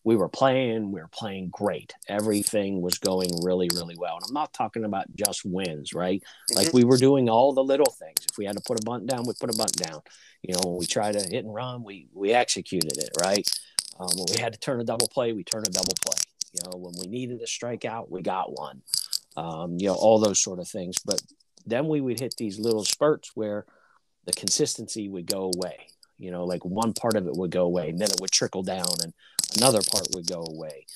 we were playing, we were playing great. Everything was going really, really well. And I'm not talking about just wins, right? Mm-hmm. Like we were doing all the little things. If we had to put a bunt down, we put a bunt down. You know, when we tried to hit and run, we we executed it, right? Um, when we had to turn a double play, we turned a double play. You know, when we needed a strikeout, we got one. Um, you know, all those sort of things. But then we would hit these little spurts where the consistency would go away. You know, like one part of it would go away, and then it would trickle down, and another part would go away.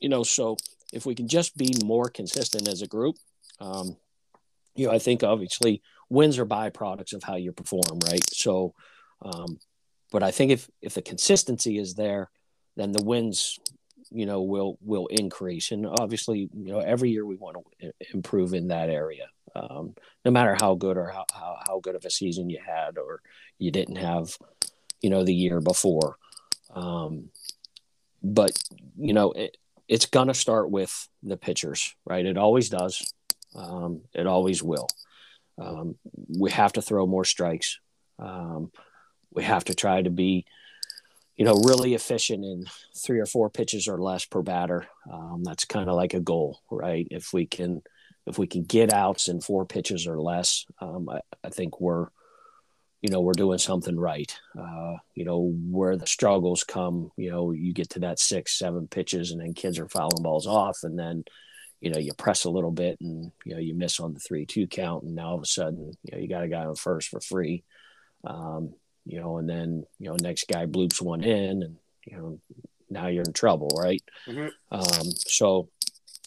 You know, so if we can just be more consistent as a group, um, you know, I think obviously wins are byproducts of how you perform, right? So, um, but I think if if the consistency is there, then the wins, you know, will will increase. And obviously, you know, every year we want to improve in that area. Um, no matter how good or how, how, how good of a season you had or you didn't have, you know, the year before. Um, but you know it, it's going to start with the pitchers right it always does um, it always will um, we have to throw more strikes um, we have to try to be you know really efficient in three or four pitches or less per batter. Um, that's kind of like a goal right? If we can if we can get outs in four pitches or less um, I, I think we're you know we're doing something right. Uh, you know where the struggles come you know you get to that six seven pitches and then kids are fouling balls off and then you know you press a little bit and you know you miss on the three two count and now all of a sudden you know you got a guy on first for free. Um, you know and then you know next guy bloops one in and you know now you're in trouble right mm-hmm. um, so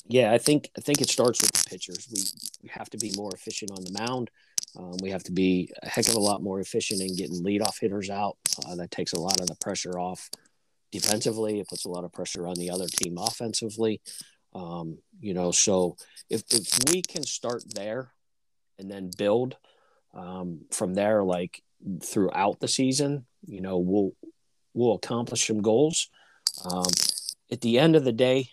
yeah i think i think it starts with the pitchers we, we have to be more efficient on the mound um, we have to be a heck of a lot more efficient in getting leadoff hitters out. Uh, that takes a lot of the pressure off defensively. It puts a lot of pressure on the other team offensively. Um, you know, so if, if we can start there and then build um, from there, like throughout the season, you know, we'll we'll accomplish some goals. Um, at the end of the day,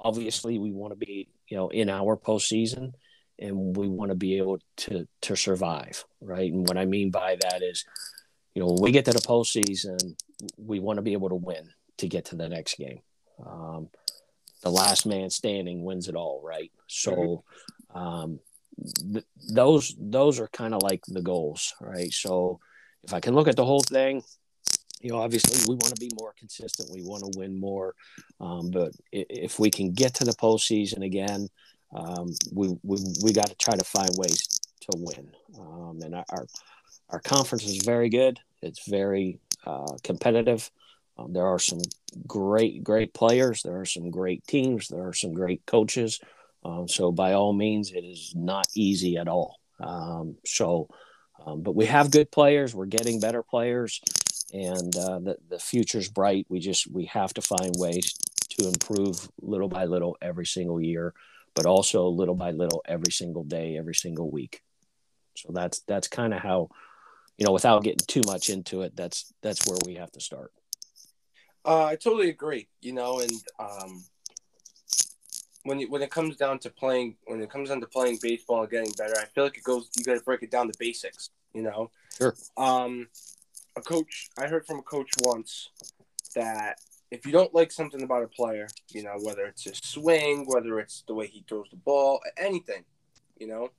obviously, we want to be you know in our postseason and we want to be able to to survive, right? And what I mean by that is, you know, when we get to the postseason, we want to be able to win to get to the next game. Um, the last man standing wins it all, right? So, um, th- those those are kind of like the goals, right? So, if I can look at the whole thing, you know, obviously we want to be more consistent. We want to win more. Um, but if we can get to the postseason again, um, we we, we got to try to find ways to win. Um, and our our conference is very good. It's very uh, competitive. Um, there are some great great players. There are some great teams. There are some great coaches. Um, so by all means, it is not easy at all. Um, so, um, but we have good players. We're getting better players, and uh, the the future's bright. We just we have to find ways to improve little by little every single year, but also little by little every single day, every single week. So that's that's kind of how, you know, without getting too much into it, that's that's where we have to start. Uh, I totally agree. You know, and um, when you, when it comes down to playing, when it comes down to playing baseball and getting better, I feel like it goes. You got to break it down to basics. You know. Sure. Um, a coach. I heard from a coach once that if you don't like something about a player, you know, whether it's his swing, whether it's the way he throws the ball, anything, you know,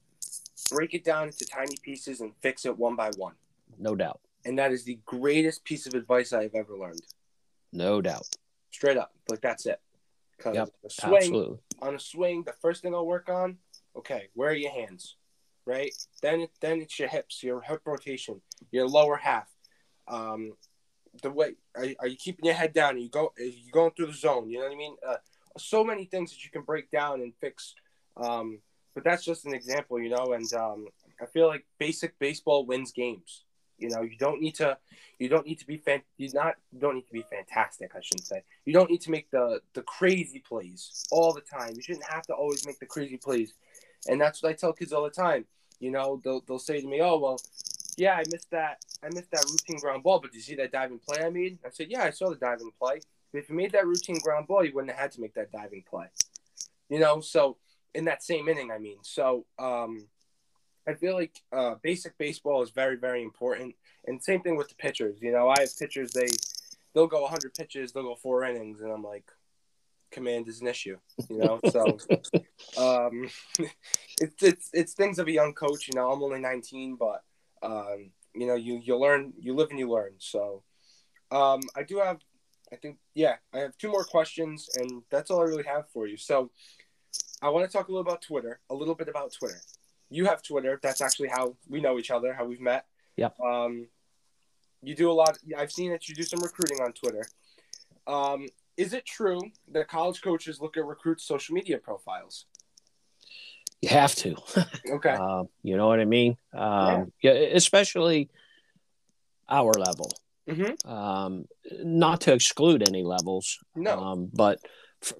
break it down into tiny pieces and fix it one by one. No doubt. And that is the greatest piece of advice I've ever learned. No doubt. Straight up. Like that's it. Because yep, swing, absolutely. on a swing, the first thing I'll work on, okay, where are your hands? Right? Then it, then it's your hips, your hip rotation, your lower half. Um, the way are, are you keeping your head down? Are you go are you going through the zone? You know what I mean? Uh, so many things that you can break down and fix. Um, but that's just an example, you know. And um, I feel like basic baseball wins games. You know, you don't need to, you don't need to be fan, you not you don't need to be fantastic. I shouldn't say. You don't need to make the the crazy plays all the time. You shouldn't have to always make the crazy plays. And that's what I tell kids all the time. You know, they'll they'll say to me, "Oh well, yeah, I missed that. I missed that routine ground ball, but did you see that diving play I made?" I said, "Yeah, I saw the diving play. But if you made that routine ground ball, you wouldn't have had to make that diving play." You know, so in that same inning, I mean. So um, I feel like uh, basic baseball is very, very important. And same thing with the pitchers. You know, I have pitchers they they'll go 100 pitches, they'll go four innings, and I'm like, command is an issue. You know, so (laughs) um, (laughs) it's it's it's things of a young coach. You know, I'm only 19, but um, you know, you you learn, you live and you learn. So um, I do have. I think, yeah, I have two more questions, and that's all I really have for you. So, I want to talk a little about Twitter, a little bit about Twitter. You have Twitter. That's actually how we know each other, how we've met. Yep. Um, you do a lot. I've seen that you do some recruiting on Twitter. Um, is it true that college coaches look at recruits' social media profiles? You have to. (laughs) Okay. uh, you know what I mean? Um, yeah. yeah. especially our level. Mm-hmm. Um, not to exclude any levels. No. Um, but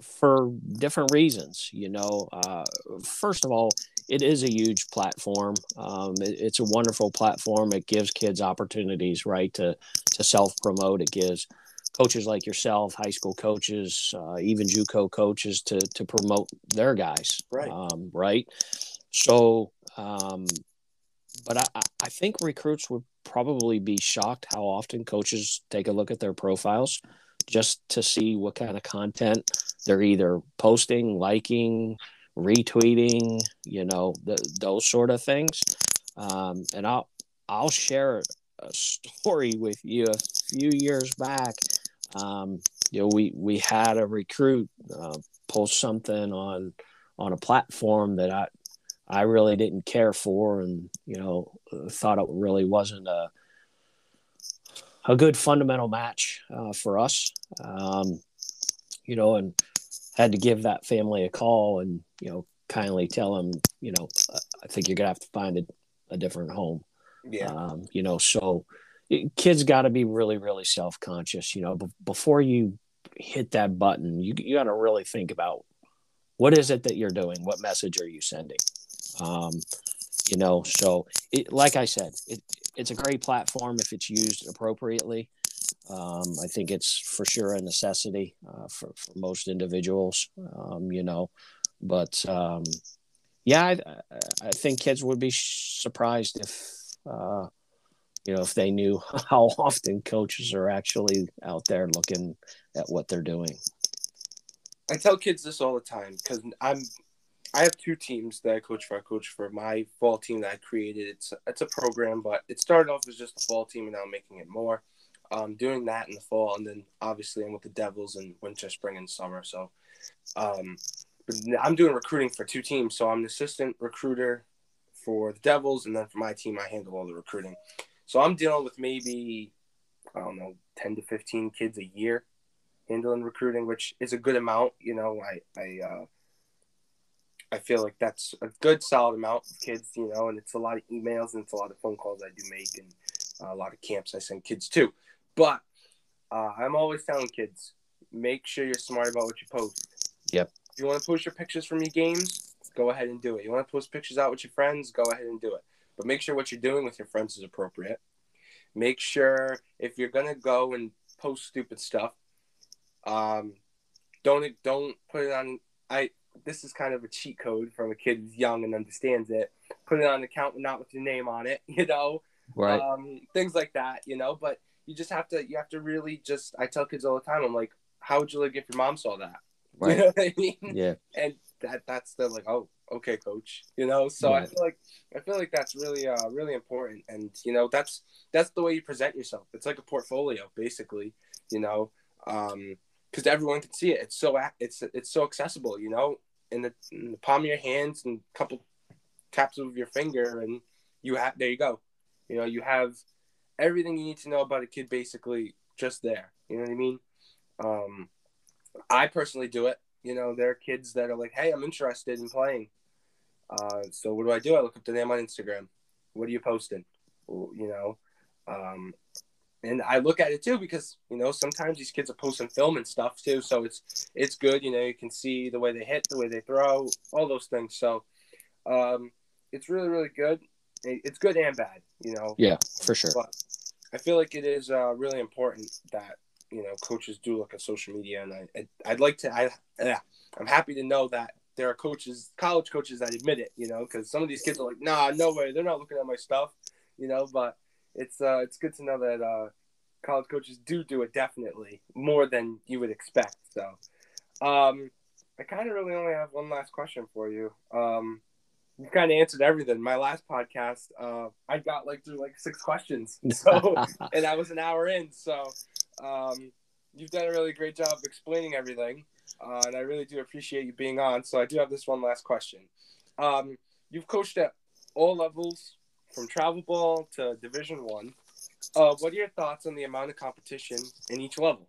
for different reasons. You know, uh, first of all, it is a huge platform. Um, it, it's a wonderful platform. It gives kids opportunities, right, to to self promote. It gives coaches like yourself, high school coaches, uh, even JUCO coaches, to to promote their guys, right? Um, right. So, um, but I, I think recruits would probably be shocked how often coaches take a look at their profiles just to see what kind of content they're either posting, liking, retweeting, you know, the, those sort of things. Um, and I'll I'll share a story with you a few years back. Um, you know, we we had a recruit uh, post something on on a platform that I I really didn't care for, and you know, thought it really wasn't a a good fundamental match uh, for us. Um, you know, and had to give that family a call and you know kindly tell them, you know, I think you're gonna have to find a, a different home. Yeah. Um, you know, so kids got to be really, really self conscious. You know, b- before you hit that button, you you got to really think about what is it that you're doing. What message are you sending? Um, you know, so it, like I said, it, it's a great platform if it's used appropriately. Um, I think it's for sure a necessity uh, for, for most individuals, um, you know. But um, yeah, I, I, think kids would be surprised if, uh, you know, if they knew (laughs) how often coaches are actually out there looking at what they're doing. I tell kids this all the time because I'm I have two teams that I coach for. I coach for my fall team that I created. It's it's a program, but it started off as just a fall team, and now I'm making it more. Um, doing that in the fall, and then obviously I'm with the Devils in winter, spring, and summer. So, um, I'm doing recruiting for two teams, so I'm an assistant recruiter for the Devils, and then for my team, I handle all the recruiting. So I'm dealing with maybe I don't know, ten to fifteen kids a year handling recruiting, which is a good amount. You know, I I uh, I feel like that's a good solid amount of kids. You know, and it's a lot of emails and it's a lot of phone calls I do make, and a lot of camps I send kids to. But uh, I'm always telling kids, make sure you're smart about what you post. Yep. If you want to post your pictures from your games, go ahead and do it. You want to post pictures out with your friends, go ahead and do it. But make sure what you're doing with your friends is appropriate. Make sure if you're gonna go and post stupid stuff, um, don't don't put it on. I this is kind of a cheat code from a kid who's young and understands it. Put it on an account not with your name on it, (laughs) you know, right? Um, things like that, you know. But you just have to you have to really just. I tell kids all the time. I'm like, how would you like if your mom saw that? (laughs) Right. You know what I mean? Yeah. And that that's the like, oh, okay, coach. You know, so I feel like I feel like that's really uh really important, and you know that's that's the way you present yourself. It's like a portfolio, basically. You know, um, because everyone can see it. It's so it's it's so accessible. You know, in the, in the palm of your hands and a couple taps of your finger, and you have there you go. You know, you have everything you need to know about a kid basically just there. You know what I mean? Um, I personally do it. You know, there are kids that are like, "Hey, I'm interested in playing." Uh, so what do I do? I look up the name on Instagram. What are you posting? You know, um, and I look at it too because you know sometimes these kids are posting film and stuff too. So it's it's good. You know, you can see the way they hit, the way they throw, all those things. So um, it's really really good. It's good and bad. You know. Yeah, for sure. But I feel like it is uh, really important that you know coaches do look at social media, and I, I I'd like to I yeah, I'm happy to know that there are coaches, college coaches that admit it. You know, because some of these kids are like, nah, no way, they're not looking at my stuff. You know, but it's uh, it's good to know that uh, college coaches do do it definitely more than you would expect. So, um, I kind of really only have one last question for you. Um, you kind of answered everything. My last podcast, uh, I got like through like six questions, (laughs) so and I was an hour in. So, um, you've done a really great job explaining everything, uh, and I really do appreciate you being on. So, I do have this one last question. Um, you've coached at all levels, from travel ball to Division One. Uh, what are your thoughts on the amount of competition in each level?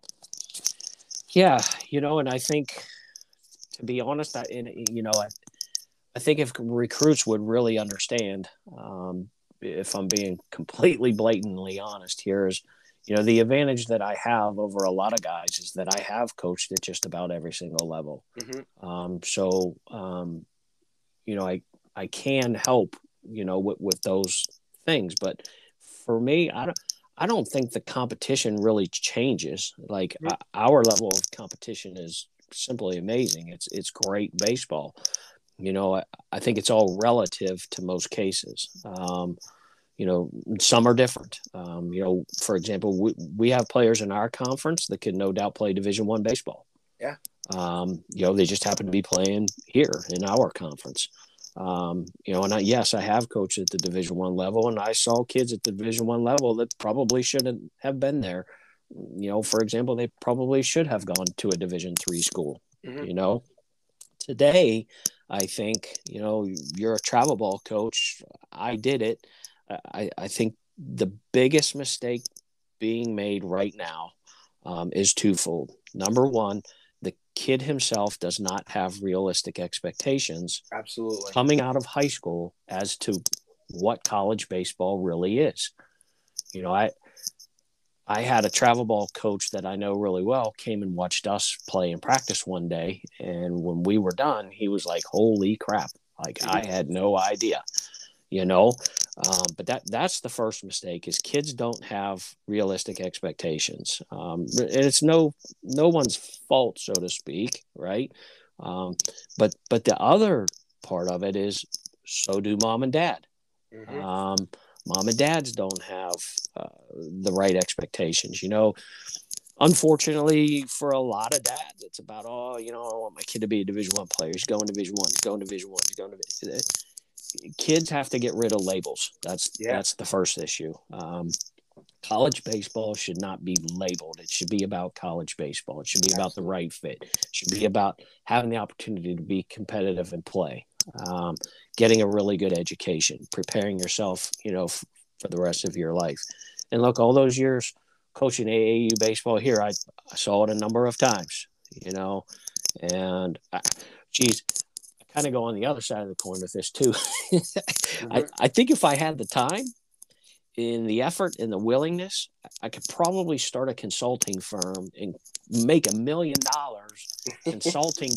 Yeah, you know, and I think, to be honest, I, and, you know, I, I think if recruits would really understand, um, if I'm being completely blatantly honest here, is, you know, the advantage that I have over a lot of guys is that I have coached at just about every single level. Mm-hmm. Um, so, um, you know, I I can help, you know, with, with those things, but for me, I don't. I don't think the competition really changes. Like Mhm. uh, our level of competition is simply amazing. It's it's great baseball. You know, I, I think it's all relative to most cases. Um, you know, some are different. Um, you know, for example, we, we have players in our conference that could no doubt play Division One baseball. Yeah. Um, you know, they just happen to be playing here in our conference. Um, you know, and I, yes, I have coached at the Division One level, and I saw kids at the Division One level that probably shouldn't have been there. You know, for example, they probably should have gone to a Division Three school. Mhm. You know, today, I think you know you're a travel ball coach. I did it. I, I think the biggest mistake being made right now um, is twofold. Number one, the kid himself does not have realistic expectations Absolutely. coming out of high school as to what college baseball really is. You know, I I had a travel ball coach that I know really well came and watched us play and practice one day and when we were done, he was like, "Holy crap. Like I had no idea." You know, um, but that that's the first mistake is kids don't have realistic expectations um, and it's no no one's fault so to speak right um, but but the other part of it is so do mom and dad Mhm. Mom and dads don't have uh, the right expectations you know unfortunately for a lot of dads it's about oh you know i want my kid to be a division one player he's going to division one he's going to division one he's going to kids have to get rid of labels that's Yeah. that's the first issue um, college baseball should not be labeled. It should be about college baseball. It should be about the right fit. It should be about having the opportunity to be competitive and play, um, getting a really good education, preparing yourself, you know, f- for the rest of your life. And look, all those years coaching AAU baseball here, I, I saw it a number of times, you know, and I, geez, I kind of go on the other side of the coin with this too. (laughs) I, I think if I had the time in the effort and the willingness, I could probably start a consulting firm and make a million dollars (laughs) consulting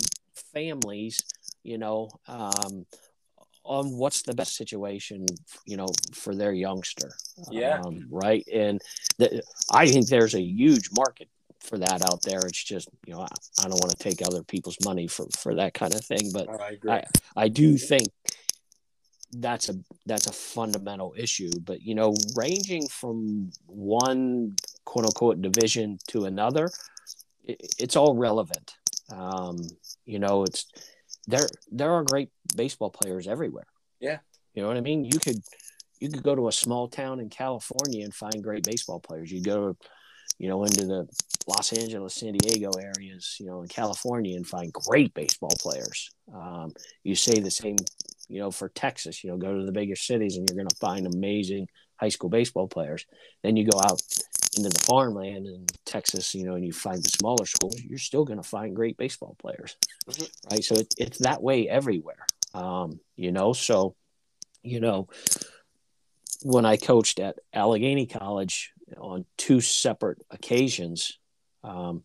families, you know, um, on what's the best situation, you know, for their youngster. Yeah. Um, right. And the, I think there's a huge market for that out there. It's just, you know, I, I don't want to take other people's money for, for that kind of thing, but I. I, I do think that's a that's a fundamental issue. But you know, ranging from one quote unquote division to another, it, it's all relevant. Um, you know, it's there. There are great baseball players everywhere. Yeah. You know what I mean? You could you could go to a small town in California and find great baseball players. You go, you know, into the Los Angeles, San Diego areas, you know, in California and find great baseball players. Um, you say the same, you know, for Texas, you know, go to the bigger cities and you're going to find amazing high school baseball players. Then you go out into the farmland in Texas, you know, and you find the smaller schools, you're still going to find great baseball players. Mhm. Right. So it, it's that way everywhere. Um, you know, so, you know, when I coached at Allegheny College on two separate occasions, um,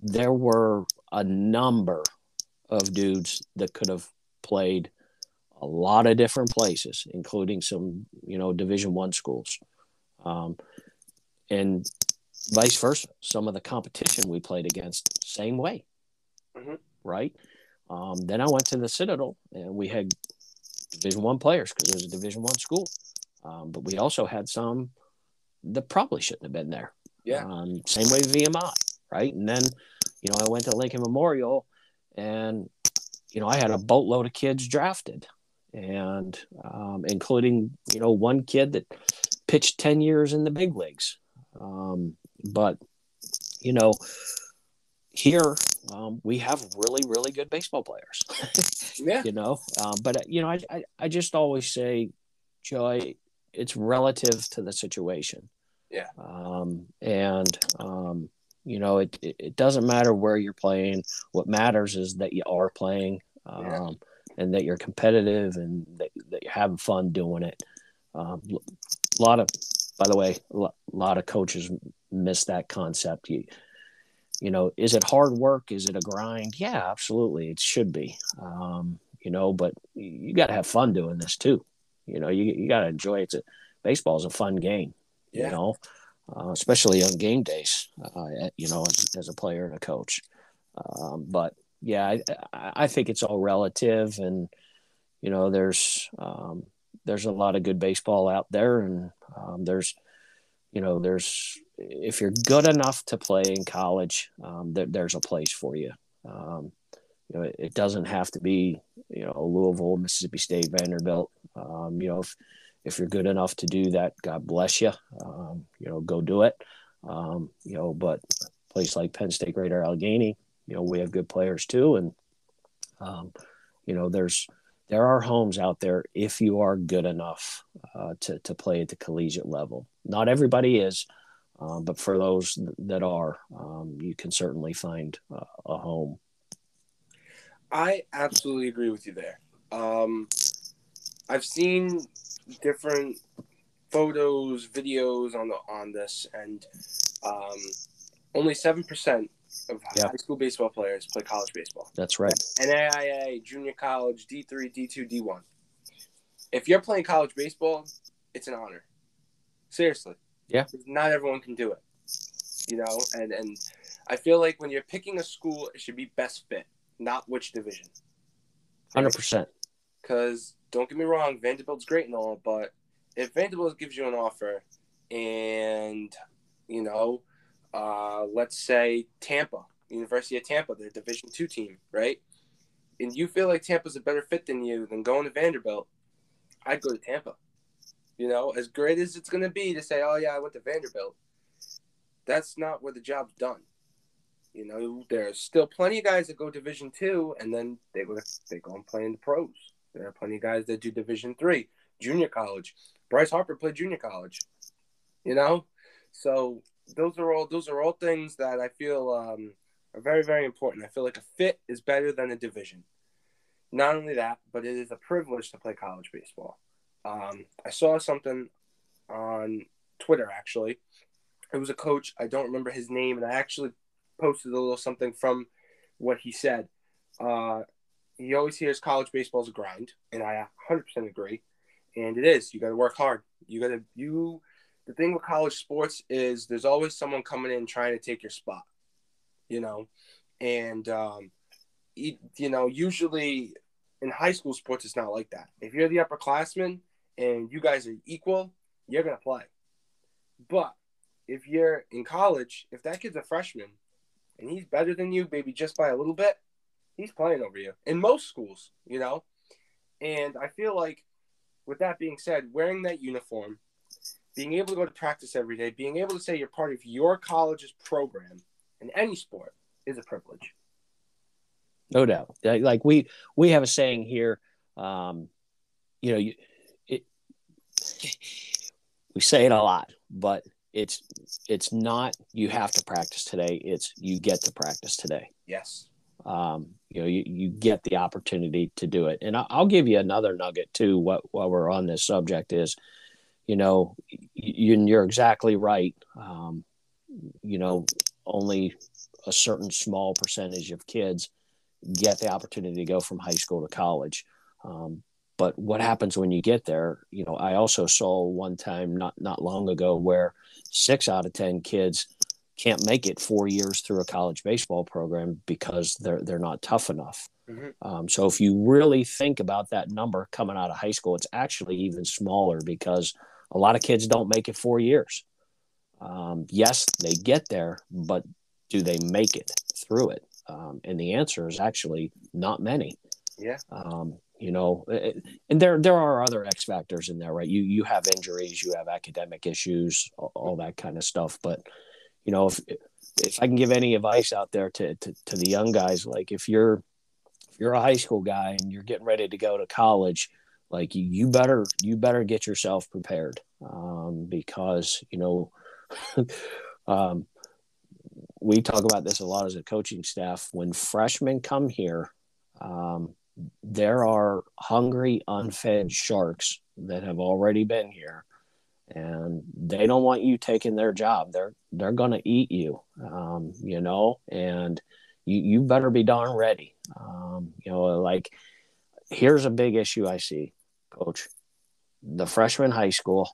there were a number of dudes that could have played a lot of different places, including some, you know, Division One schools, um, and vice versa. Some of the competition we played against, same way, Mhm. right? Um, then I went to the Citadel, and we had Division One players because it was a Division One school, um, but we also had some that probably shouldn't have been there. Yeah. Um, same way VMI, right? And then, you know, I went to Lincoln Memorial, and you know, I had a boatload of kids drafted, and um, including you know one kid that pitched ten years in the big leagues. Um, but you know, here um, we have really, really good baseball players. (laughs) Yeah. you know, um, but uh, you know, I, I, I just always say, Joy, it's relative to the situation. Yeah. Um, and um, you know, it, it it doesn't matter where you're playing. What matters is that you are playing, um, Yeah. and that you're competitive and that, that you're having fun doing it. Um, a lot of, by the way, a lot of coaches miss that concept. You, you know, is it hard work? Is it a grind? Yeah, absolutely. It should be. Um, you know, but you got to have fun doing this too. You know, you, you got to enjoy it. Baseball is a fun game, Yeah. you know, uh, especially on game days, uh, you know, as, as a player and a coach. Um, but yeah, I, I I think it's all relative and, you know, there's, um, there's a lot of good baseball out there and um, there's, you know, there's if you're good enough to play in college, um, there, there's a place for you. Um, you know, it, it doesn't have to be, you know, Louisville, Mississippi State, Vanderbilt. Um, you know, if if you're good enough to do that, God bless you. Um, you know, go do it. Um, you know, but a place like Penn State, Greater Allegheny, you know, we have good players too, and um, you know, there's there are homes out there if you are good enough uh, to to play at the collegiate level. Not everybody is, um, but for those that are, um, you can certainly find uh, a home. I absolutely agree with you there. Um, I've seen different photos, videos on the on this, and um, only seven percent of high school baseball players play college baseball. That's right. NAIA, junior college, D three, D two, D one. If you're playing college baseball, it's an honor. Seriously. Yeah. Not everyone can do it. You know, and and I feel like when you're picking a school, it should be best fit, not which division. Hundred percent. Because don't get me wrong, Vanderbilt's great and all, but if Vanderbilt gives you an offer, and you know, uh, let's say Tampa, University of Tampa, their Division two team, right? And you feel like Tampa's a better fit than you than going to Vanderbilt, I'd go to Tampa. You know, as great as it's going to be to say, "Oh yeah, I went to Vanderbilt," that's not where the job's done. You know, there's still plenty of guys that go Division two, and then they go they go and play in the pros. There are plenty of guys that do Division three, junior college. Bryce Harper played junior college. You know, so those are all those are all things that I feel um, are very very important. I feel like a fit is better than a division. Not only that, but it is a privilege to play college baseball. Um, I saw something on Twitter actually. It was a coach. I don't remember his name, and I actually posted a little something from what he said. Uh, he always hears college baseball is a grind, and I 100% agree. And it is. You got to work hard. You got to you. The thing with college sports is there's always someone coming in trying to take your spot. You know, and um, you, you know usually in high school sports it's not like that. If you're the upperclassman and you guys are equal, you're gonna play. But if you're in college, if that kid's a freshman and he's better than you, maybe just by a little bit, he's playing over you in most schools, you know? And I feel like, with that being said, wearing that uniform, being able to go to practice every day, being able to say you're part of your college's program in any sport is a privilege. No doubt. Like we we have a saying here, um, you know, you, it, we say it a lot, but it's it's not you have to practice today. It's you get to practice today. Yes um, you know you, you get the opportunity to do it and i'll give you another nugget too what, while we're on this subject is you know you, you're exactly right um, you know only a certain small percentage of kids get the opportunity to go from high school to college um, but what happens when you get there you know i also saw one time not not long ago where six out of ten kids can't make it four years through a college baseball program because they're they're not tough enough. Mm-hmm. Um, so if you really think about that number coming out of high school, it's actually even smaller because a lot of kids don't make it four years. Um, yes, they get there, but do they make it through it? Um, and the answer is actually not many. Yeah. Um, you know, it, and there there are other X factors in there, right? You you have injuries, you have academic issues, all, all that kind of stuff, but you know, if if I can give any advice out there to, to, to the young guys, like if you're if you're a high school guy and you're getting ready to go to college, like you, better you better get yourself prepared um, because you know (laughs) um, we talk about this a lot as a coaching staff. When freshmen come here, um, there are hungry, unfed sharks that have already been here and they don't want you taking their job. They're they're going to eat you, um, you know, and you you better be darn ready. Um, you know, like here's a big issue I see, Coach. The freshman high school,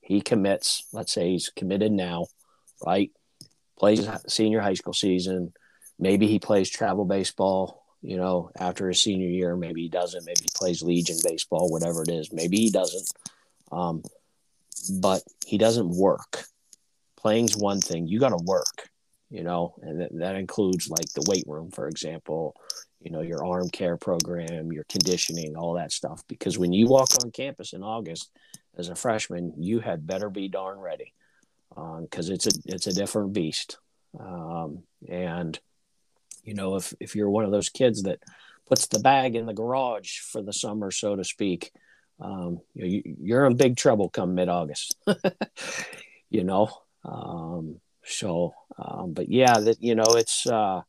he commits. Let's say he's committed now, right? Plays senior high school season. Maybe he plays travel baseball. You know, after his senior year, maybe he doesn't. Maybe he plays Legion baseball, whatever it is. Maybe he doesn't. Um, but he doesn't work. Playing's one thing. You got to work, you know, and that, that includes like the weight room, for example, you know, your arm care program, your conditioning, all that stuff. Because when you walk on campus in August as a freshman, you had better be darn ready because um, it's a it's a different beast. Um, and you know, if if you're one of those kids that puts the bag in the garage for the summer, so to speak, um, you, are in big trouble come mid August. (laughs) you know, um, so um, but yeah, that you know it's uh,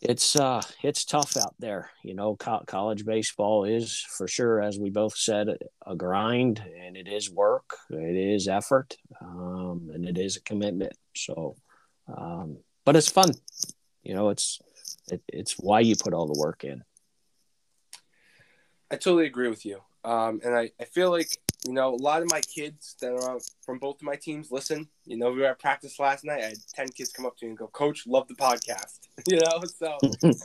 it's uh, it's tough out there. You know, co- college baseball is for sure, as we both said, a grind, and it is work, it is effort, um, and it is a commitment. So, um, but it's fun. You know, it's it, it's why you put all the work in. I totally agree with you. Um, and I, I feel like, you know, a lot of my kids that are from both of my teams listen. You know, we were at practice last night. I had 10 kids come up to me and go, Coach, love the podcast. (laughs) you know, so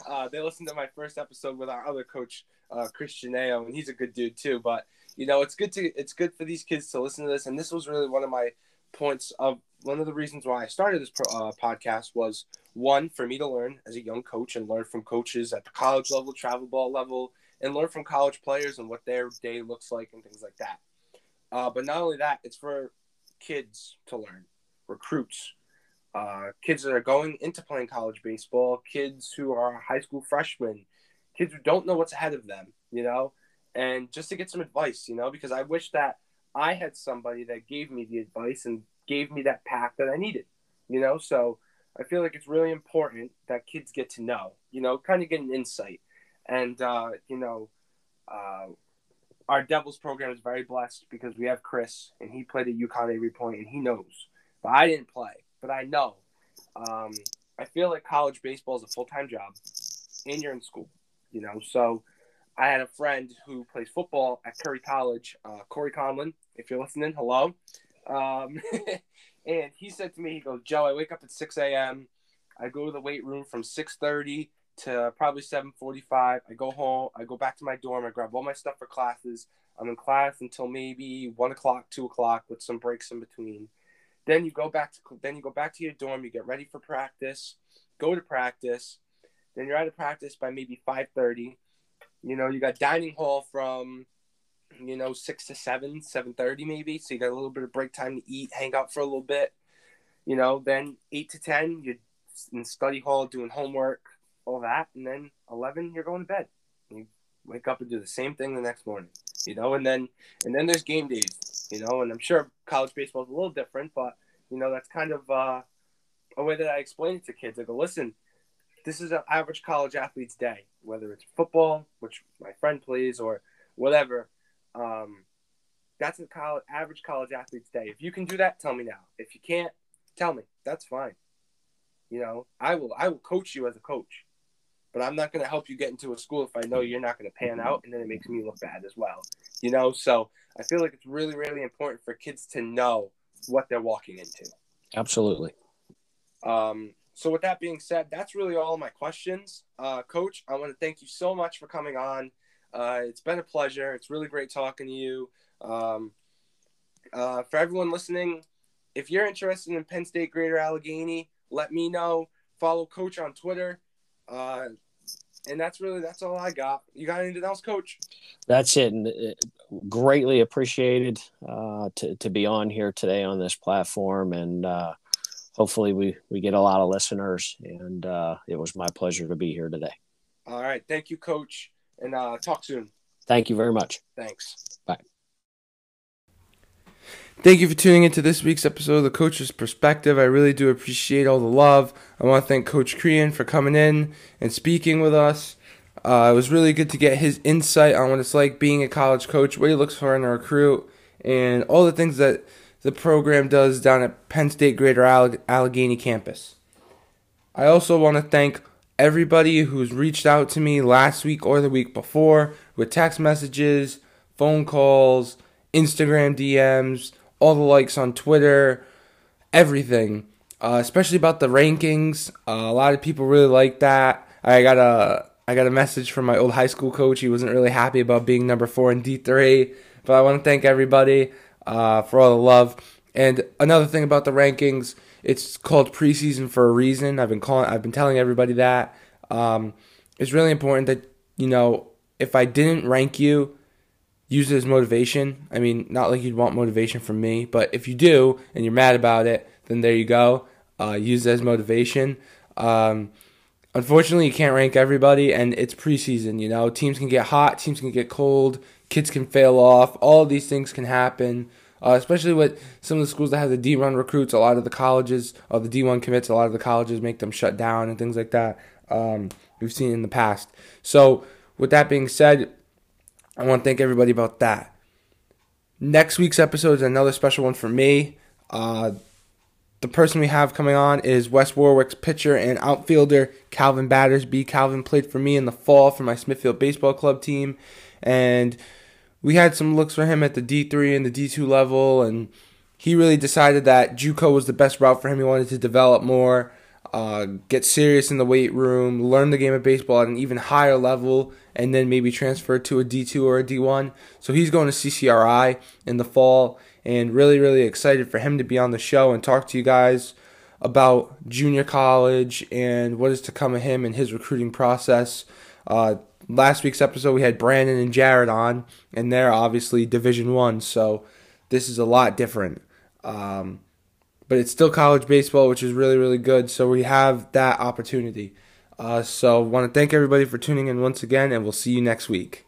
(laughs) uh, they listened to my first episode with our other coach, uh, Christian and he's a good dude too. But, you know, it's good to it's good for these kids to listen to this. And this was really one of my points of one of the reasons why I started this pro, uh, podcast was one for me to learn as a young coach and learn from coaches at the college level, travel ball level, and learn from college players and what their day looks like and things like that. Uh, but not only that, it's for kids to learn, recruits, uh, kids that are going into playing college baseball, kids who are high school freshmen, kids who don't know what's ahead of them, you know, and just to get some advice, you know, because I wish that I had somebody that gave me the advice and gave me that path that I needed, you know, so I feel like it's really important that kids get to know, you know, kind of get an insight. And, uh, you know, uh, our Devils program is very blessed because we have Chris and he played at UConn Avery Point and he knows. But I didn't play, but I know. Um, I feel like college baseball is a full time job and you're in school, you know. So I had a friend who plays football at Curry College, uh, Corey Conlon. If you're listening, hello. Um, (laughs) and he said to me, he goes, Joe, I wake up at 6 a.m. I go to the weight room from 6:30 to probably 7:45. I go home. I go back to my dorm. I grab all my stuff for classes. I'm in class until maybe one o'clock, two o'clock, with some breaks in between. Then you go back to then you go back to your dorm. You get ready for practice. Go to practice. Then you're out of practice by maybe 5:30. You know, you got dining hall from you know six to seven, 7:30 maybe. So you got a little bit of break time to eat, hang out for a little bit. You know, then eight to ten, you're in study hall doing homework all that, and then eleven, you're going to bed. You wake up and do the same thing the next morning, you know, and then and then there's game days, you know, and I'm sure college baseball is a little different, but you know that's kind of uh, a way that I explain it to kids. I go, listen, this is an average college athlete's day, whether it's football, which my friend plays, or whatever. Um, that's a college, average college athlete's day. If you can do that, tell me now. If you can't, tell me. That's fine. You know, I will I will coach you as a coach but I'm not going to help you get into a school if I know you're not going to pan out, and then it makes me look bad as well. You know, so I feel like it's really, really important for kids to know what they're walking into. Absolutely. Um, so with that being said, that's really all my questions. Uh, Coach, I want to thank you so much for coming on. Uh, it's been a pleasure. It's really great talking to you. Um, uh, for everyone listening, if you're interested in Penn State Greater Allegheny, let me know. Follow Coach on Twitter. Uh, and that's really that's all I got. You got anything else, Coach? That's it. And uh, greatly appreciated uh, to to be on here today on this platform, and uh, hopefully we we get a lot of listeners. And uh, it was my pleasure to be here today. All right, thank you, Coach, and uh, talk soon. Thank you very much. Thanks. Thank you for tuning into this week's episode of The Coach's Perspective. I really do appreciate all the love. I want to thank Coach Creehan for coming in and speaking with us. Uh, it was really good to get his insight on what it's like being a college coach, what he looks for in a recruit, and all the things that the program does down at Penn State Greater Allegheny campus. I also want to thank everybody who's reached out to me last week or the week before with text messages, phone calls, Instagram DMs, all the likes on Twitter, everything. Uh, especially about the rankings. Uh, a lot of people really like that. I got a I got a message from my old high school coach. He wasn't really happy about being number four in D three, but I want to thank everybody uh, for all the love. And another thing about the rankings, it's called preseason for a reason. I've been calling, I've been telling everybody that. Um, it's really important that you know if I didn't rank you, use it as motivation. I mean, not like you'd want motivation from me, but if you do and you're mad about it, then there you go. Uh, use it as motivation. Um, unfortunately, you can't rank everybody, and it's preseason. You know, teams can get hot, teams can get cold, kids can fail off. All these things can happen. Uh, especially with some of the schools that have the D1 recruits, a lot of the colleges, or the D1 commits, a lot of the colleges make them shut down and things like that. Um, we've seen in the past. So, with that being said, I want to thank everybody about that. Next week's episode is another special one for me. Uh, the person we have coming on is West Warwick's pitcher and outfielder Calvin Battersby. Calvin played for me in the fall for my Smithfield Baseball Club team, and we had some looks for him at the D3 and the D2 level, and he really decided that JUCO was the best route for him. He wanted to develop more, uh, get serious in the weight room, learn the game of baseball at an even higher level, and then maybe transfer to a D2 or a D1. So he's going to CCRI in the fall, and really, really excited for him to be on the show and talk to you guys about junior college and what is to come of him and his recruiting process. Uh, last week's episode we had Brandon and Jared on, and they're obviously Division One. So this is a lot different. Um, but it's still college baseball, which is really, really good. So we have that opportunity. Uh, so want to thank everybody for tuning in once again, and we'll see you next week.